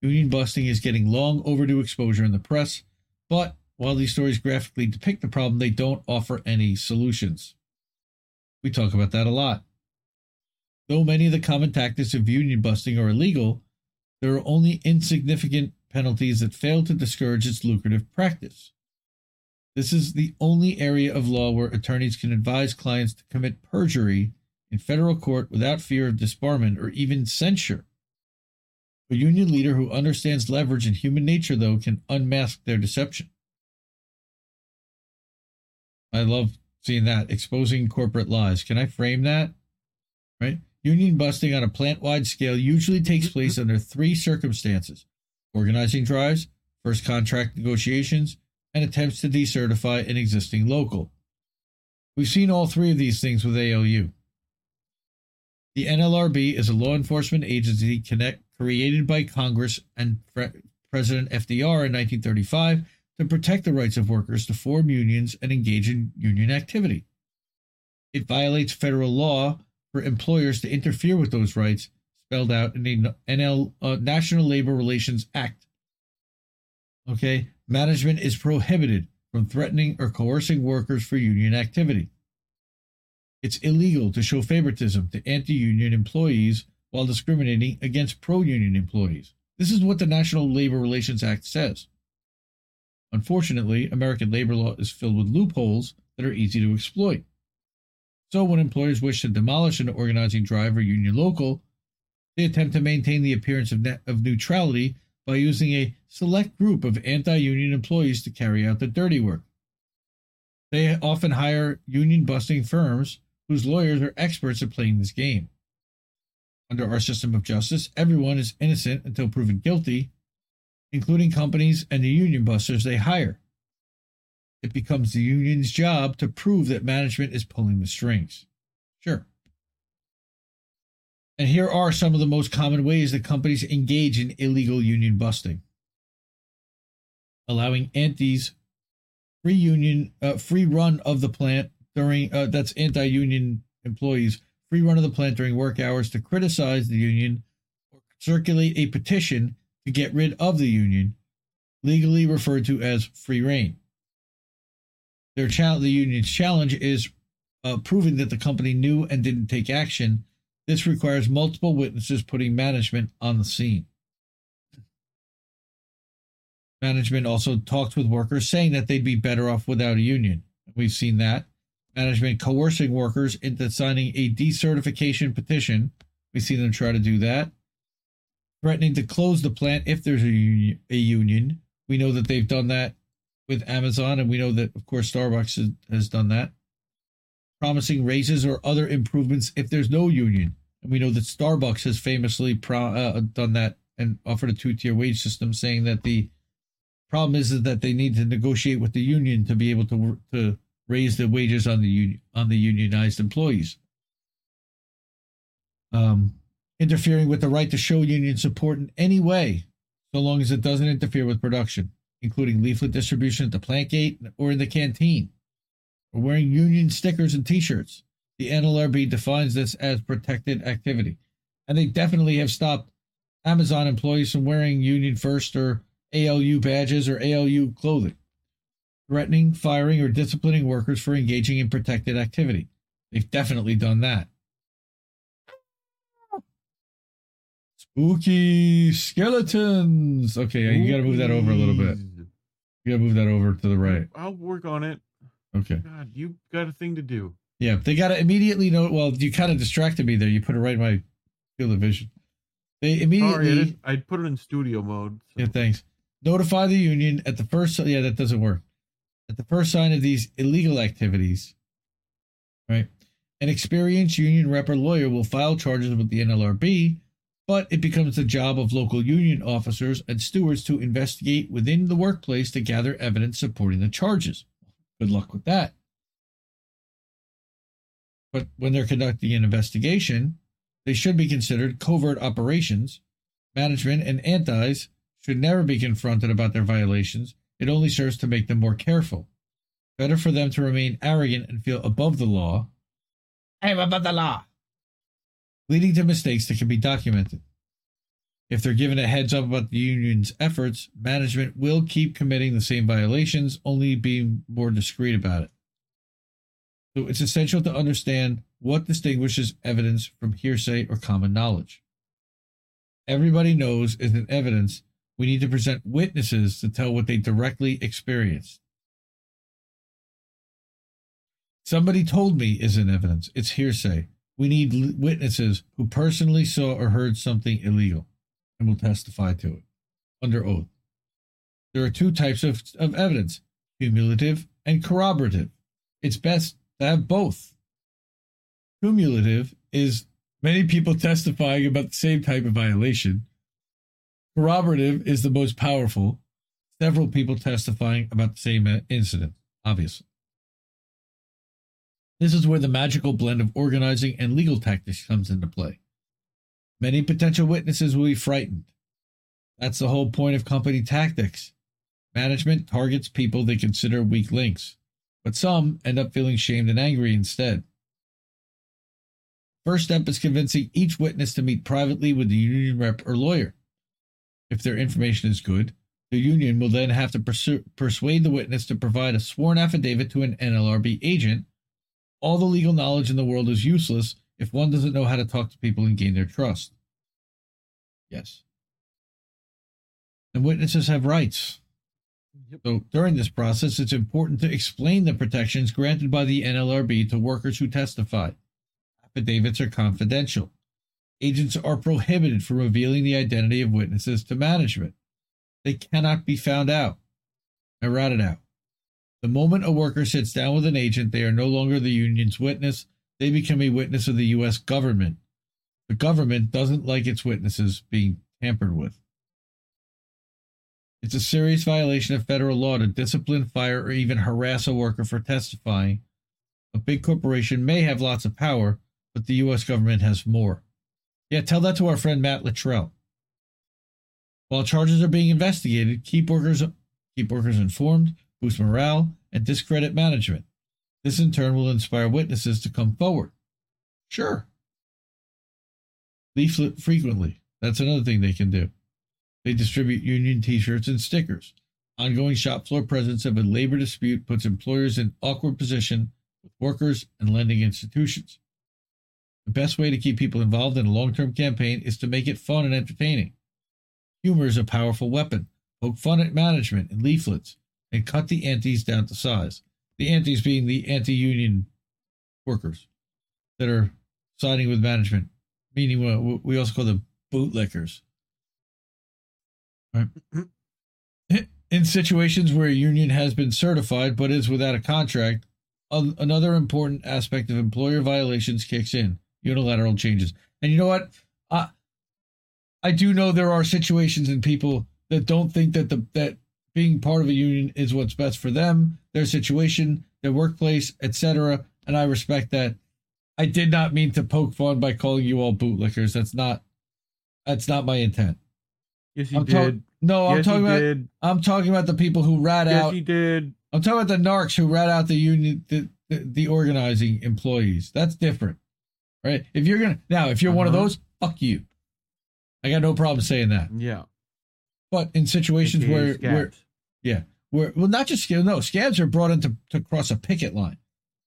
union busting is getting long overdue exposure in the press. But while these stories graphically depict the problem, they don't offer any solutions. We talk about that a lot. Though many of the common tactics of union busting are illegal, there are only insignificant penalties that fail to discourage its lucrative practice. This is the only area of law where attorneys can advise clients to commit perjury in federal court without fear of disbarment or even censure. A union leader who understands leverage and human nature, though, can unmask their deception. I love seeing that, exposing corporate lies. Can I frame that? Right? Union busting on a plant wide scale usually takes place under three circumstances organizing drives, first contract negotiations, and attempts to decertify an existing local. We've seen all three of these things with ALU. The NLRB is a law enforcement agency connect, created by Congress and Pre- President FDR in 1935 to protect the rights of workers to form unions and engage in union activity. It violates federal law for employers to interfere with those rights spelled out in the NL uh, National Labor Relations Act. Okay, management is prohibited from threatening or coercing workers for union activity. It's illegal to show favoritism to anti-union employees while discriminating against pro-union employees. This is what the National Labor Relations Act says. Unfortunately, American labor law is filled with loopholes that are easy to exploit. So, when employers wish to demolish an organizing drive or union local, they attempt to maintain the appearance of, of neutrality by using a select group of anti union employees to carry out the dirty work. They often hire union busting firms whose lawyers are experts at playing this game. Under our system of justice, everyone is innocent until proven guilty, including companies and the union busters they hire. It becomes the union's job to prove that management is pulling the strings. Sure. And here are some of the most common ways that companies engage in illegal union busting. Allowing antis free union uh, free run of the plant during uh, that's anti-union employees free run of the plant during work hours to criticize the union or circulate a petition to get rid of the union, legally referred to as free reign. Their challenge, the union's challenge is uh, proving that the company knew and didn't take action. This requires multiple witnesses putting management on the scene. Management also talked with workers, saying that they'd be better off without a union. We've seen that. Management coercing workers into signing a decertification petition. We see them try to do that. Threatening to close the plant if there's a union. A union. We know that they've done that with Amazon, and we know that, of course, Starbucks has, has done that. Promising raises or other improvements if there's no union. And we know that Starbucks has famously pro- uh, done that and offered a two tier wage system, saying that the problem is, that they need to negotiate with the union to be able to to raise the wages on the on the unionized employees. Um, interfering with the right to show union support in any way, so long as it doesn't interfere with production, including leaflet distribution at the plant gate or in the canteen, or wearing union stickers and T-shirts. The NLRB defines this as protected activity, and they definitely have stopped Amazon employees from wearing Union First or ALU badges or ALU clothing, threatening, firing, or disciplining workers for engaging in protected activity. They've definitely done that. Spooky skeletons. Okay, you got to move that over a little bit. You got to move that over to the right. I'll work on it. Okay. God, you got a thing to do. Yeah, they got to immediately know. Well, you kind of distracted me there. You put it right in my field of vision. They immediately. Sorry, I, I put it in studio mode. So. Yeah, thanks. Notify the union at the first. Yeah, that doesn't work. At the first sign of these illegal activities, right? An experienced union rep or lawyer will file charges with the NLRB, but it becomes the job of local union officers and stewards to investigate within the workplace to gather evidence supporting the charges. Good luck with that. But when they're conducting an investigation, they should be considered covert operations. Management and antis should never be confronted about their violations. It only serves to make them more careful. Better for them to remain arrogant and feel above the law. I'm above the law. Leading to mistakes that can be documented. If they're given a heads up about the union's efforts, management will keep committing the same violations, only being more discreet about it. So it's essential to understand what distinguishes evidence from hearsay or common knowledge. Everybody knows is an evidence we need to present witnesses to tell what they directly experienced. Somebody told me is an evidence. It's hearsay. We need witnesses who personally saw or heard something illegal and will testify to it under oath. There are two types of, of evidence cumulative and corroborative. It's best to have both. Cumulative is many people testifying about the same type of violation. Corroborative is the most powerful, several people testifying about the same uh, incident, obviously. This is where the magical blend of organizing and legal tactics comes into play. Many potential witnesses will be frightened. That's the whole point of company tactics. Management targets people they consider weak links, but some end up feeling shamed and angry instead. First step is convincing each witness to meet privately with the union rep or lawyer. If their information is good, the union will then have to persu- persuade the witness to provide a sworn affidavit to an NLRB agent. All the legal knowledge in the world is useless if one doesn't know how to talk to people and gain their trust. Yes. And witnesses have rights. Yep. So during this process, it's important to explain the protections granted by the NLRB to workers who testify. Affidavits are confidential. Agents are prohibited from revealing the identity of witnesses to management. They cannot be found out. I rat it out. The moment a worker sits down with an agent, they are no longer the union's witness. They become a witness of the U.S. government. The government doesn't like its witnesses being tampered with. It's a serious violation of federal law to discipline, fire, or even harass a worker for testifying. A big corporation may have lots of power, but the U.S. government has more. Yeah, tell that to our friend Matt Luttrell. While charges are being investigated, keep workers keep workers informed, boost morale, and discredit management. This in turn will inspire witnesses to come forward. Sure, leaflet frequently. That's another thing they can do. They distribute union t shirts and stickers. Ongoing shop floor presence of a labor dispute puts employers in awkward position with workers and lending institutions. The best way to keep people involved in a long term campaign is to make it fun and entertaining. Humor is a powerful weapon. Poke fun at management in leaflets and cut the antis down to size. The antis being the anti union workers that are siding with management, meaning what we also call them bootlickers. Right. In situations where a union has been certified but is without a contract, another important aspect of employer violations kicks in unilateral changes. And you know what? I, I do know there are situations and people that don't think that the that being part of a union is what's best for them, their situation, their workplace, etc. And I respect that. I did not mean to poke fun by calling you all bootlickers. That's not that's not my intent. Yes, you I'm did. talk- no, I'm Yes, talking about did. I'm talking about the people who rat Yes, out. he did. I'm talking about the narcs who rat out the union, the, the, the organizing employees. That's different, right? If you're gonna now, if you're one of Uh-huh. those, fuck you. I got no problem saying that. Yeah. But in situations where, where. Yeah, where, well, not just scabs. No, scabs are brought in to, to cross a picket line.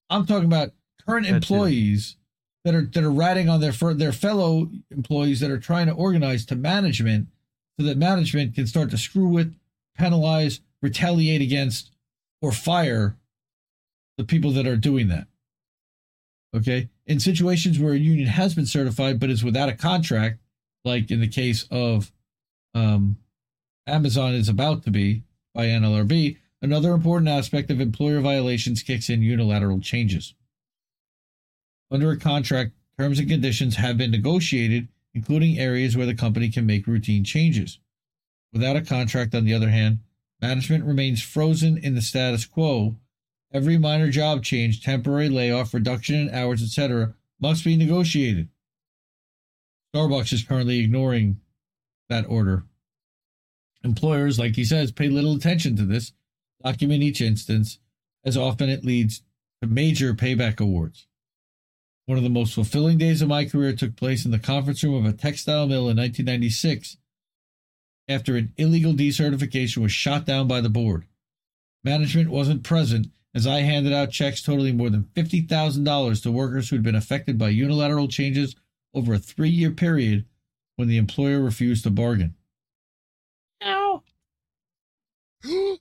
I'm talking about current employees that are that are ratting on their their fellow employees that are trying to organize to management so that management can start to screw with, penalize, retaliate against, or fire the people that are doing that. Okay. In situations where a union has been certified but is without a contract, like in the case of um, Amazon is about to be by NLRB, another important aspect of employer violations kicks in unilateral changes. Under a contract, terms and conditions have been negotiated, including areas where the company can make routine changes. Without a contract, on the other hand, management remains frozen in the status quo. Every minor job change, temporary layoff, reduction in hours, etc., must be negotiated. Starbucks is currently ignoring that order. Employers, like he says, pay little attention to this, document each instance, as often it leads to major payback awards. One of the most fulfilling days of my career took place in the conference room of a textile mill in 1996 after an illegal decertification was shot down by the board. Management wasn't present as I handed out checks totaling more than $50,000 to workers who had been affected by unilateral changes over a three year period when the employer refused to bargain. Ow.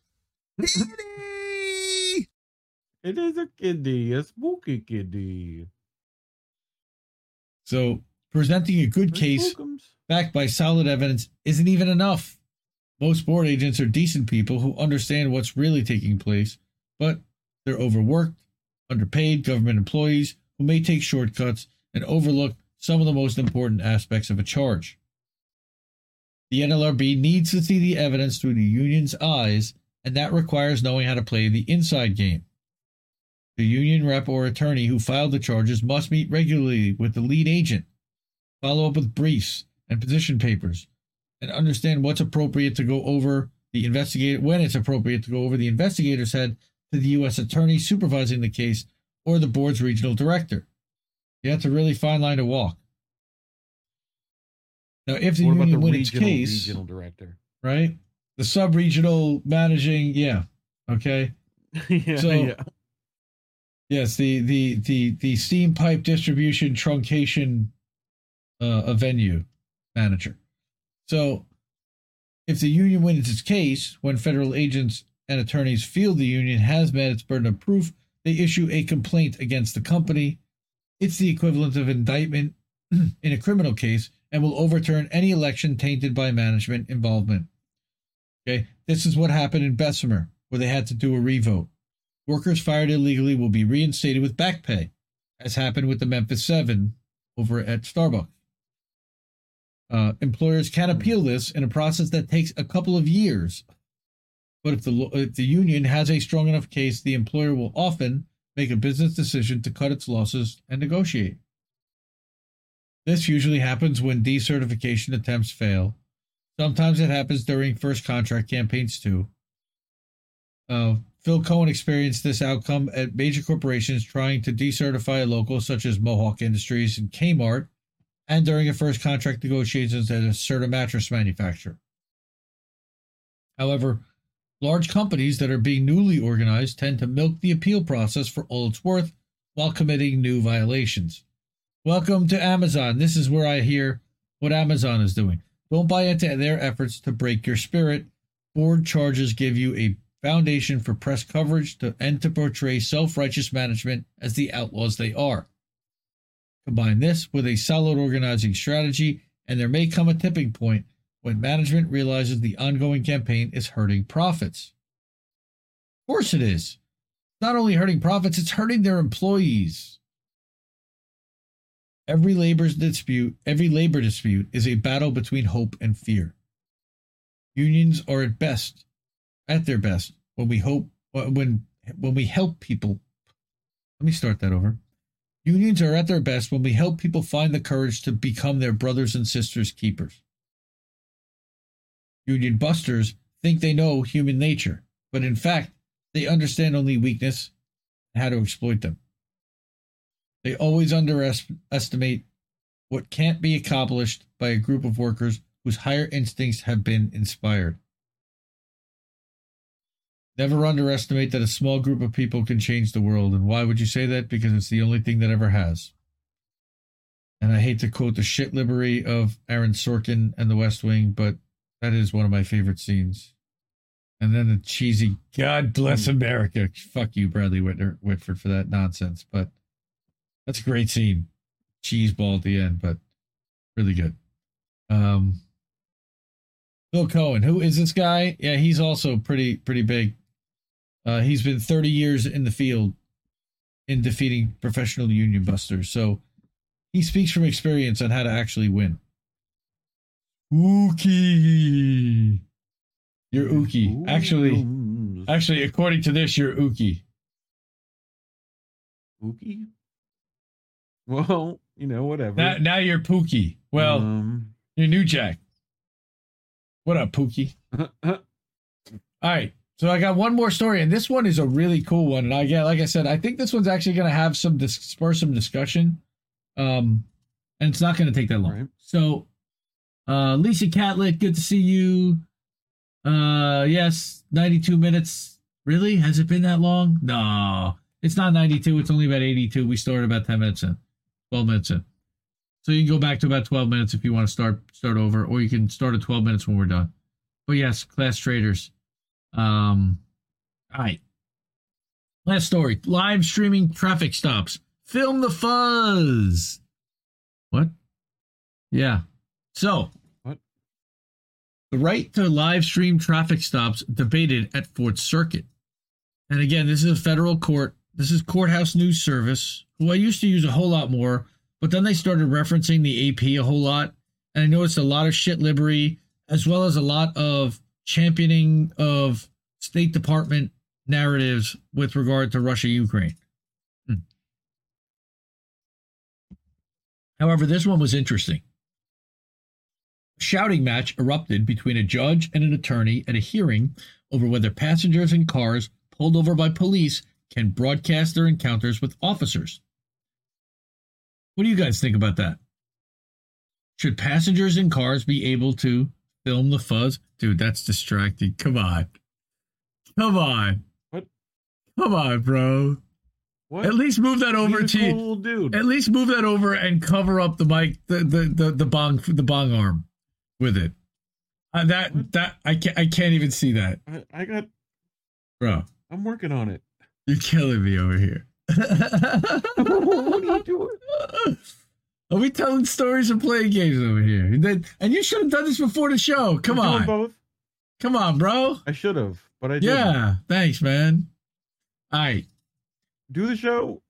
It is a kiddie, a spooky kiddie. So, presenting a good case backed by solid evidence isn't even enough. Most board agents are decent people who understand what's really taking place, but they're overworked, underpaid government employees who may take shortcuts and overlook some of the most important aspects of a charge. The NLRB needs to see the evidence through the union's eyes, and that requires knowing how to play the inside game. The union rep or attorney who filed the charges must meet regularly with the lead agent, follow up with briefs and position papers, and understand what's appropriate to go over the investigator when it's appropriate to go over the investigator's head to the U.S. attorney supervising the case or the board's regional director. You have to really fine line to walk. Now, if the What about the union win its case, regional director? right? The sub-regional managing, yeah, okay. yeah, So- yeah. Yes, the the the the steam pipe distribution truncation uh, a venue manager. So, if the union wins its case, when federal agents and attorneys feel the union has met its burden of proof, they issue a complaint against the company. It's the equivalent of indictment in a criminal case and will overturn any election tainted by management involvement. Okay, this is what happened in Bessemer, where they had to do a revote. Workers fired illegally will be reinstated with back pay, as happened with the Memphis Seven over at Starbucks. Uh, employers can appeal this in a process that takes a couple of years. But if the if the union has a strong enough case, the employer will often make a business decision to cut its losses and negotiate. This usually happens when decertification attempts fail. Sometimes it happens during first contract campaigns too. Uh, Phil Cohen experienced this outcome at major corporations trying to decertify a local such as Mohawk Industries and Kmart and during a first contract negotiations at a certain mattress manufacturer. However, large companies that are being newly organized tend to milk the appeal process for all it's worth while committing new violations. Welcome to Amazon. This is where I hear what Amazon is doing. Don't buy into their efforts to break your spirit. Board charges give you a foundation for press coverage to, and to portray self righteous management as the outlaws they are. Combine this with a solid organizing strategy, and there may come a tipping point when management realizes the ongoing campaign is hurting profits. Of course, it is. It's not only hurting profits, it's hurting their employees. Every labor dispute, every labor dispute is a battle between hope and fear. Unions are at best, at their best, when we hope when when we help people. Let me start that over. Unions are at their best when we help people find the courage to become their brothers and sisters keepers. Union busters think they know human nature, but in fact, they understand only weakness and how to exploit them. They always underestimate what can't be accomplished by a group of workers whose higher instincts have been inspired. Never underestimate that a small group of people can change the world. And why would you say that? Because it's the only thing that ever has. And I hate to quote the shit livery of Aaron Sorkin and the West Wing, but that is one of my favorite scenes. And then the cheesy God bless America. Fuck you, Bradley Whitford, for that nonsense. But that's a great scene. Cheese ball at the end, but really good. Um, Bill Cohen, who is this guy? Yeah, he's also pretty pretty big. Uh, he's been 30 years in the field in defeating professional union busters, so he speaks from experience on how to actually win. Ookie, you're Ookie. Actually, actually, according to this, you're Ookie. Ookie. Well, you know, whatever. Now, now you're Pookie. Well, um, you're New Jack. What up, Pookie? All right. So I got one more story, and this one is a really cool one. And I get, like I said, I think this one's actually going to have some dis- spur some discussion, um, and it's not going to take that long. Right. So, uh, Lisa Catlett, good to see you. Uh, yes, ninety-two minutes. Really? Has it been that long? No, it's not ninety-two. It's only about eighty-two. We started about ten minutes in, twelve minutes in. So you can go back to about 12 minutes if you want to start start over, or you can start at 12 minutes when we're done. But yes, class traders. Um, all right. Last story: live streaming traffic stops. Film the fuzz. What? Yeah. So. What? The right to live stream traffic stops debated at Fourth Circuit. And again, this is a federal court. This is Courthouse News Service, who I used to use a whole lot more. But then they started referencing the AP a whole lot. And I noticed a lot of shit livery, as well as a lot of championing of State Department narratives with regard to Russia Ukraine. Hmm. However, this one was interesting. A shouting match erupted between a judge and an attorney at a hearing over whether passengers in cars pulled over by police can broadcast their encounters with officers. What do you guys think about that? Should passengers in cars be able to film the fuzz? Dude, that's distracting. Come on. Come on. What? Come on, bro. What? At least move that over to cool dude. At least move that over and cover up the mic, the the the, the bong, the bong arm, with it. Uh, that What? that I can't I can't even see that, I, I got. bro. I'm working on it. You're killing me over here. What are you doing? Are we telling stories and playing games over here? And, you should have done this before the show. Come doing on, both. come on, bro. I should have, but I didn't. Yeah, thanks, man. All right, Do the show.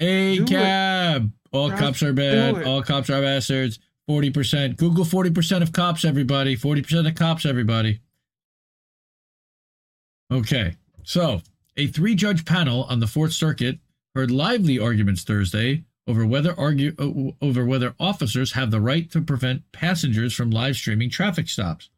A Do it. cab. All Just cops are bad. All cops are bastards. Forty percent. Google forty percent of cops. Everybody. Forty percent of cops. Everybody. Okay, so a three-judge panel on the Fourth Circuit heard lively arguments Thursday over whether argue uh, over whether officers have the right to prevent passengers from live streaming traffic stops.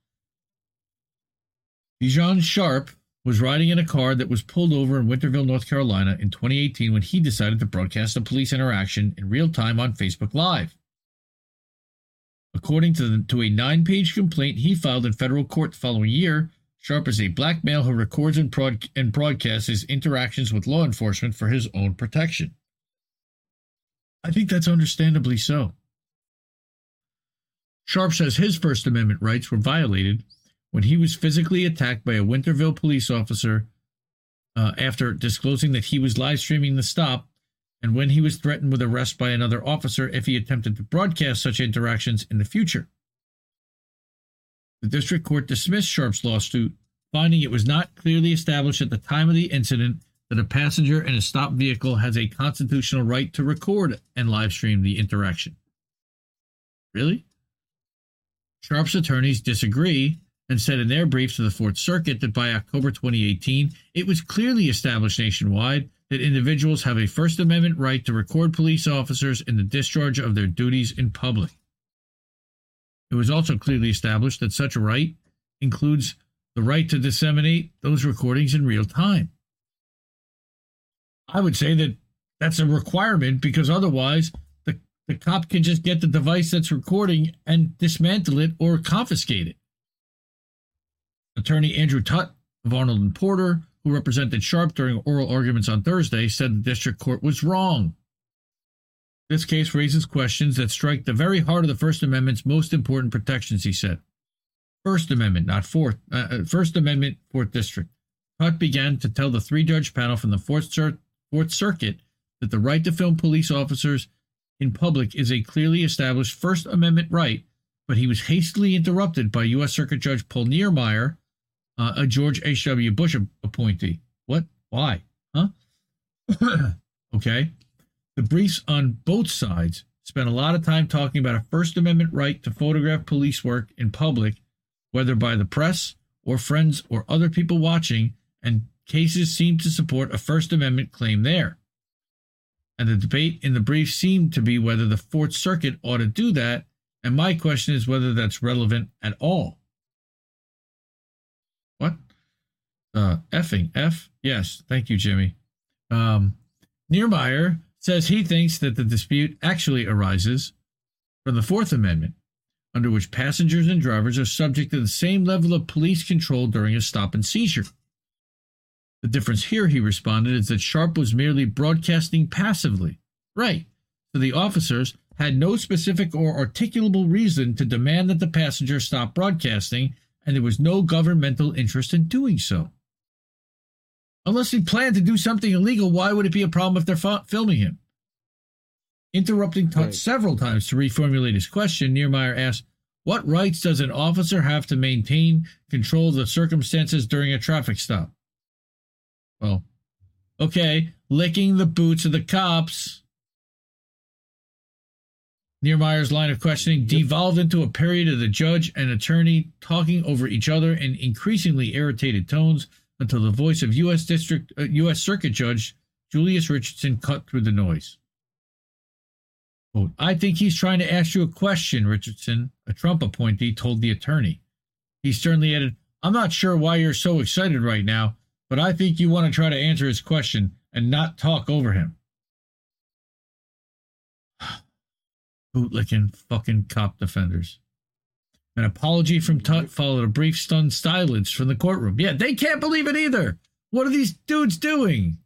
Dijon Sharpe, was riding in a car that was pulled over in Winterville, North Carolina in 2018 when he decided to broadcast a police interaction in real time on Facebook Live. According to, the, to a nine page complaint he filed in federal court the following year, Sharpe is a black male who records and, and broadcasts his interactions with law enforcement for his own protection. I think that's understandably so. Sharp says his First Amendment rights were violated when he was physically attacked by a Winterville police officer uh, after disclosing that he was live streaming the stop, and when he was threatened with arrest by another officer if he attempted to broadcast such interactions in the future. The district court dismissed Sharpe's lawsuit, finding it was not clearly established at the time of the incident that a passenger in a stopped vehicle has a constitutional right to record and live stream the interaction. Really? Sharpe's attorneys disagree and said in their brief to the Fourth Circuit that by October 2018, it was clearly established nationwide that individuals have a First Amendment right to record police officers in the discharge of their duties in public. It was also clearly established that such a right includes the right to disseminate those recordings in real time. I would say that that's a requirement because otherwise the, the cop can just get the device that's recording and dismantle it or confiscate it. Attorney Andrew Tutt of Arnold and Porter, who represented Sharpe during oral arguments on Thursday, said the district court was wrong. This case raises questions that strike the very heart of the First Amendment's most important protections, he said. First Amendment, not Fourth. Uh, uh First Amendment, Fourth District. Tutt began to tell the three judge panel from the Fourth, Cir- Fourth Circuit that the right to film police officers in public is a clearly established First Amendment right, but he was hastily interrupted by U.S. Circuit Judge Paul Niemeyer, uh, a George H.W. Bush appointee. What? Why? Huh? okay. The briefs on both sides spent a lot of time talking about a First Amendment right to photograph police work in public, whether by the press or friends or other people watching, and cases seemed to support a First Amendment claim there. And the debate in the brief seemed to be whether the Fourth Circuit ought to do that, and my question is whether that's relevant at all. What? Uh, effing F? Yes, thank you, Jimmy. Um, Niemeyer says he thinks that the dispute actually arises from the Fourth Amendment, under which passengers and drivers are subject to the same level of police control during a stop and seizure. The difference here, he responded, is that Sharpe was merely broadcasting passively. Right. So the officers had no specific or articulable reason to demand that the passenger stop broadcasting, and there was no governmental interest in doing so. Unless he planned to do something illegal, why would it be a problem if they're f- filming him? Interrupting Tutt right. several times to reformulate his question, Niemeyer asked, What rights does an officer have to maintain control of the circumstances during a traffic stop? Well, okay, licking the boots of the cops. Niemeyer's line of questioning devolved into a period of the judge and attorney talking over each other in increasingly irritated tones until the voice of U.S. District uh, U.S. Circuit Judge Julius Richardson cut through the noise. Quote, I think he's trying to ask you a question, Richardson, a Trump appointee told the attorney. He sternly added, I'm not sure why you're so excited right now, but I think you want to try to answer his question and not talk over him. Bootlicking fucking cop defenders. An apology from Tutt followed a brief stunned silence from the courtroom. Yeah, they can't believe it either. What are these dudes doing?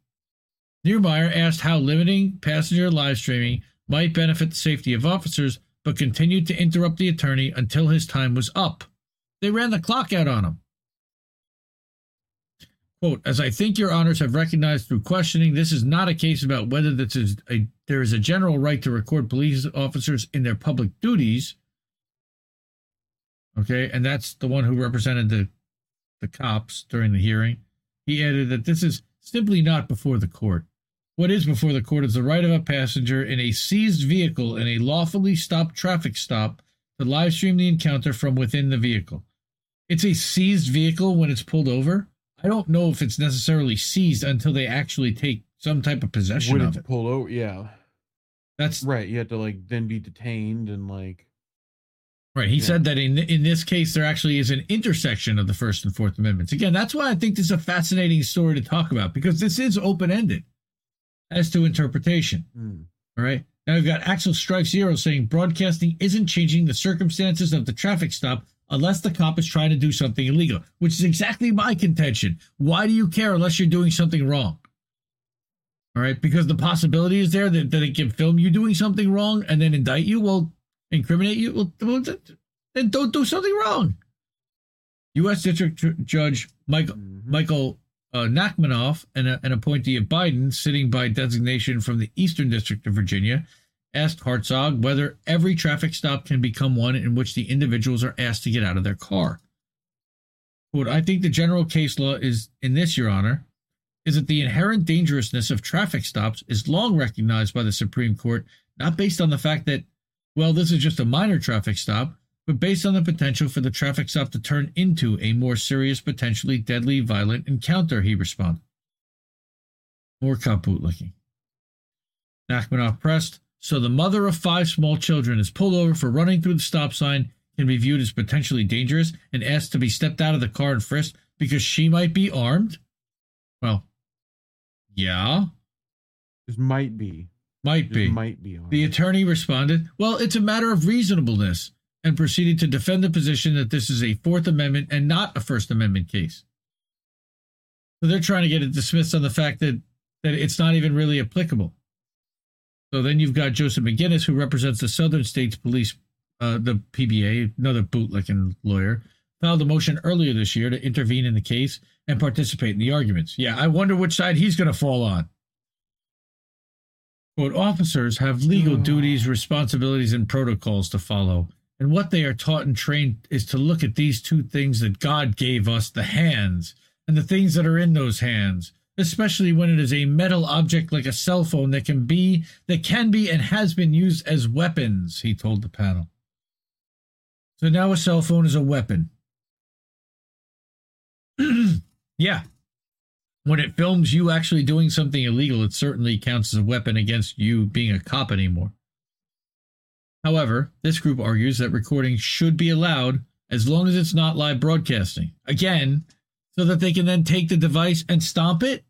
Niemeyer asked how limiting passenger live streaming might benefit the safety of officers, but continued to interrupt the attorney until his time was up. They ran the clock out on him. Quote, as I think your honors have recognized through questioning, this is not a case about whether this is a, there is a general right to record police officers in their public duties, Okay, and that's the one who represented the the cops during the hearing. He added that this is simply not before the court. What is before the court is the right of a passenger in a seized vehicle in a lawfully stopped traffic stop to live stream the encounter from within the vehicle. It's a seized vehicle when it's pulled over. I don't know if it's necessarily seized until they actually take some type of possession when of it's it. pulled over, yeah. That's right. You have to like then be detained and like Right. He Yeah. said that in in this case there actually is an intersection of the First and Fourth Amendments. Again, that's why I think this is a fascinating story to talk about because this is open ended as to interpretation. Hmm. All right. Now we've got Axel Strike Zero saying broadcasting isn't changing the circumstances of the traffic stop unless the cop is trying to do something illegal, which is exactly my contention. Why do you care unless you're doing something wrong? All right, because the possibility is there that, that it can film you doing something wrong and then indict you, well, incriminate you, well, then don't do something wrong. U.S. District Judge Michael Michael uh, Nachmanoff, an, an appointee of Biden, sitting by designation from the Eastern District of Virginia, asked Hartzog whether every traffic stop can become one in which the individuals are asked to get out of their car. Quote, I think the general case law is in this, Your Honor, is that the inherent dangerousness of traffic stops is long recognized by the Supreme Court, not based on the fact that, well, this is just a minor traffic stop, but based on the potential for the traffic stop to turn into a more serious, potentially deadly, violent encounter, he responded. More cop bootlicking. Nachmanoff pressed, so the mother of five small children is pulled over for running through the stop sign, can be viewed as potentially dangerous, and asked to be stepped out of the car and frisked because she might be armed? Well, yeah, This might be. Might be. might be. The attorney responded, Well, it's a matter of reasonableness, and proceeded to defend the position that this is a Fourth Amendment and not a First Amendment case. So they're trying to get it dismissed on the fact that, that it's not even really applicable. So then you've got Joseph McGinnis, who represents the Southern States Police, uh, the PBA, another bootlicking lawyer, filed a motion earlier this year to intervene in the case and participate in the arguments. Yeah, I wonder which side he's going to fall on. Quote, officers have legal hmm. duties, responsibilities, and protocols to follow. And what they are taught and trained is to look at these two things that God gave us the hands and the things that are in those hands, especially when it is a metal object like a cell phone that can be, that can be, and has been used as weapons, he told the panel. So now a cell phone is a weapon. yeah. When it films you actually doing something illegal, it certainly counts as a weapon against you being a cop anymore. However, this group argues that recording should be allowed as long as it's not live broadcasting. Again, so that they can then take the device and stomp it.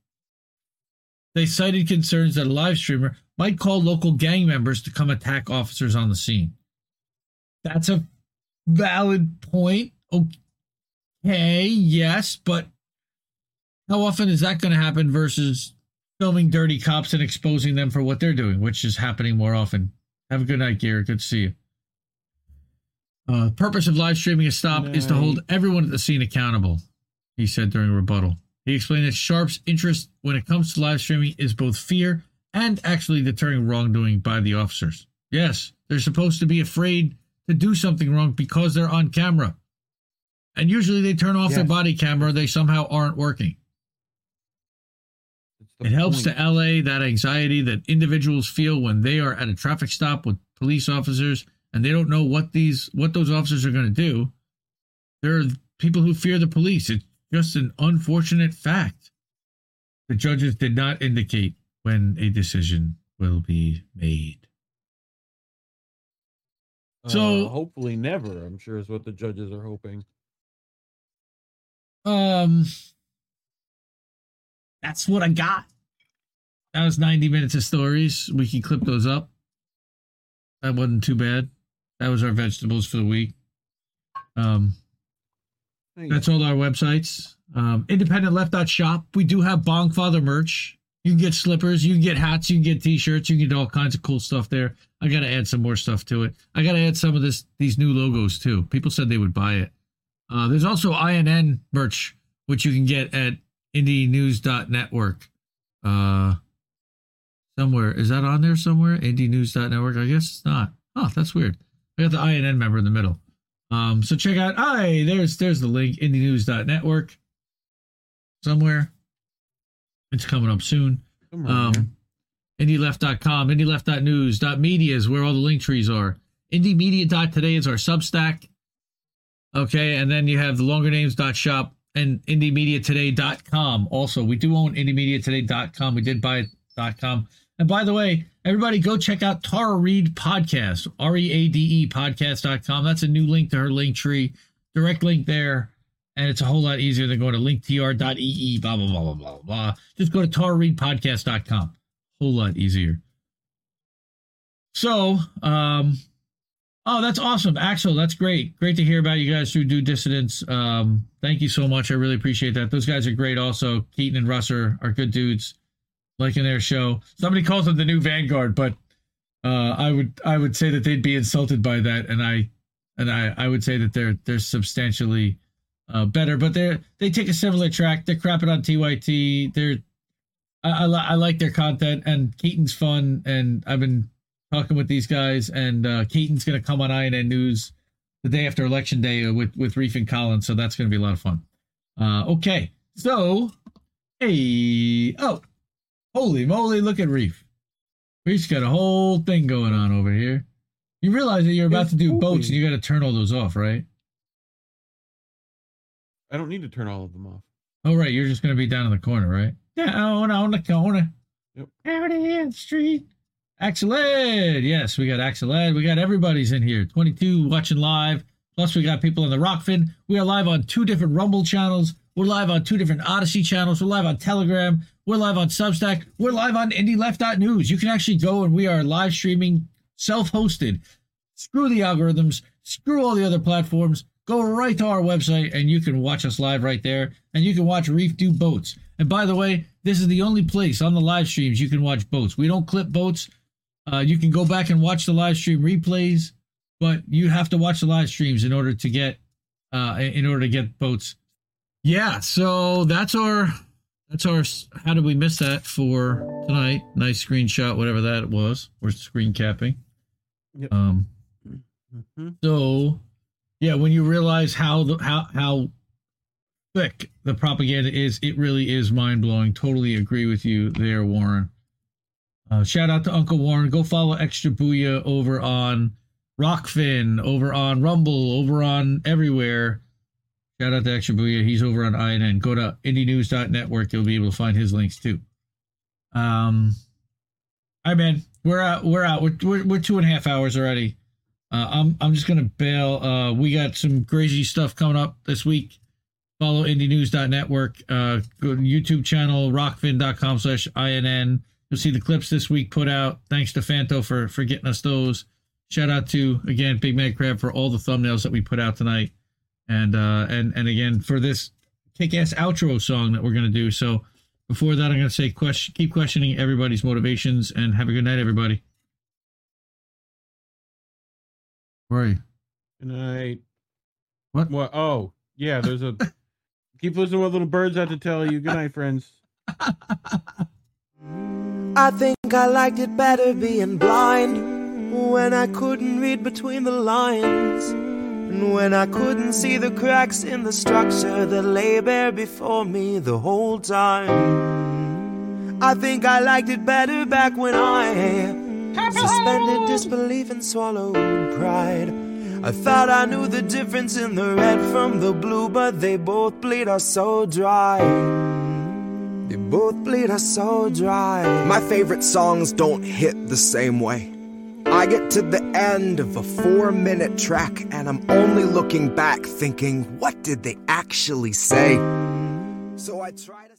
They cited concerns that a live streamer might call local gang members to come attack officers on the scene. That's a valid point. Okay, yes, but how often is that going to happen versus filming dirty cops and exposing them for what they're doing, which is happening more often? Have a good night, Garrett. Good to see you. Uh, purpose of live streaming a stop is to hold everyone at the scene accountable, he said during a rebuttal. He explained that Sharpe's interest when it comes to live streaming is both fear and actually deterring wrongdoing by the officers. Yes, they're supposed to be afraid to do something wrong because they're on camera. And usually they turn off their body camera, they somehow aren't working. It helps point. to allay that anxiety that individuals feel when they are at a traffic stop with police officers and they don't know what these what those officers are going to do. There are people who fear the police. It's just an unfortunate fact. The judges did not indicate when a decision will be made. So- Uh, hopefully never. I'm sure is what the judges are hoping. Um, that's what I got. That was 90 minutes of stories. We can clip those up. That wasn't too bad. That was our vegetables for the week. Um, that's all our websites. Um, IndependentLeft.shop. We do have Bongfather merch. You can get slippers, you can get hats, you can get t-shirts, you can get all kinds of cool stuff there. I gotta add some more stuff to it. I gotta add some of this these new logos too. People said they would buy it. Uh, there's also INN merch, which you can get at indienews.network. Uh, somewhere. Is that on there somewhere? indienews.network? I guess it's not. Oh, that's weird. I got the INN member in the middle. Um, so check out, I there's there's the link, indienews.network. Somewhere. It's coming up soon. Somewhere. Um, IndieLeft.com, IndieLeft.news.media is where all the link trees are. IndieMedia.today is our Substack. Okay, and then you have the longer names.shop and IndieMediaToday.com. Also, we do own IndieMediaToday.com. We did buy .com. And by the way, everybody go check out Tara Reade Podcast, R E A D E podcast.com. That's a new link to her link tree. Direct link there. And it's a whole lot easier than going to linktr.ee, blah, blah, blah, blah, blah, blah. Just go to tarareadepodcast.com. Whole lot easier. So, um, oh, that's awesome. Axel, that's great. Great to hear about you guys who do dissidents. Um, thank you so much. I really appreciate that. Those guys are great also. Keaton and Russ are, are good dudes liking their show. Somebody calls them the new Vanguard, but uh, I would I would say that they'd be insulted by that, and I and I I would say that they're they're substantially uh, better, but they're they take a similar track. They're crapping on TYT. They're I, I, I like their content, and Keaton's fun, and I've been talking with these guys, and uh, Keaton's to come on INN News the day after Election Day with with Reef and Collins, so that's to be a lot of fun. Uh, okay, so hey, oh, holy moly, look at Reef. Reef's got a whole thing going on over here. You realize that you're about to do boats, and you got to turn all those off, right? I don't need to turn all of them off. Oh, right, you're just going to be down in the corner, right? Down on the corner. Yep. Out in the street. Axel Ed. Yes, we got Axel Ed. We got everybody's in here. 22 watching live. Plus, we got people on the Rokfin. We are live on two different Rumble channels. We're live on two different Odysee channels. We're live on Telegram. We're live on Substack. We're live on IndieLeft.news. You can actually go and we are live streaming, self hosted. Screw the algorithms. Screw all the other platforms. Go right to our website and you can watch us live right there. And you can watch Reef do boats. And by the way, this is the only place on the live streams you can watch boats. We don't clip boats. Uh, you can go back and watch the live stream replays, but you have to watch the live streams in order to get uh, in order to get boats. Yeah, so that's our that's our how did we miss that for tonight? Nice screenshot, whatever that was. We're screen capping. Yep. Um. Mm-hmm. So, yeah, when you realize how the how how thick the propaganda is, it really is mind blowing. Totally agree with you there, Warren. Uh, shout out to Uncle Warren. Go follow Extra Booyah over on Rokfin, over on Rumble, over on everywhere. Shout out to Extra Booyah. He's over on INN. Go to indienews.network. You'll be able to find his links too. Um, all right, man. We're out. We're out. We're, we're, we're two and a half hours already. Uh, I'm I'm just gonna bail. Uh, we got some crazy stuff coming up this week. Follow indienews.network. Uh, go to YouTube channel rokfin.com slash inn. You'll see the clips this week put out. Thanks to Fanto for for getting us those. Shout out to again Big Mad Crab for all the thumbnails that we put out tonight, and uh, and and again for this kick-ass outro song that we're gonna do. So before that, I'm gonna say question, keep questioning everybody's motivations, and have a good night, everybody. Where are you? Good night. What? What? Oh, yeah. There's a. keep listening to what little birds have to tell you. Good night, friends. I think I liked it better being blind when I couldn't read between the lines. And when I couldn't see the cracks in the structure that lay bare before me the whole time. I think I liked it better back when I suspended disbelief and swallowed pride. I thought I knew the difference in the red from the blue, but they both bleed us so dry. They both bleed us so dry. My favorite songs don't hit the same way. I get to the end of a four minute track and I'm only looking back thinking, what did they actually say? So I try to.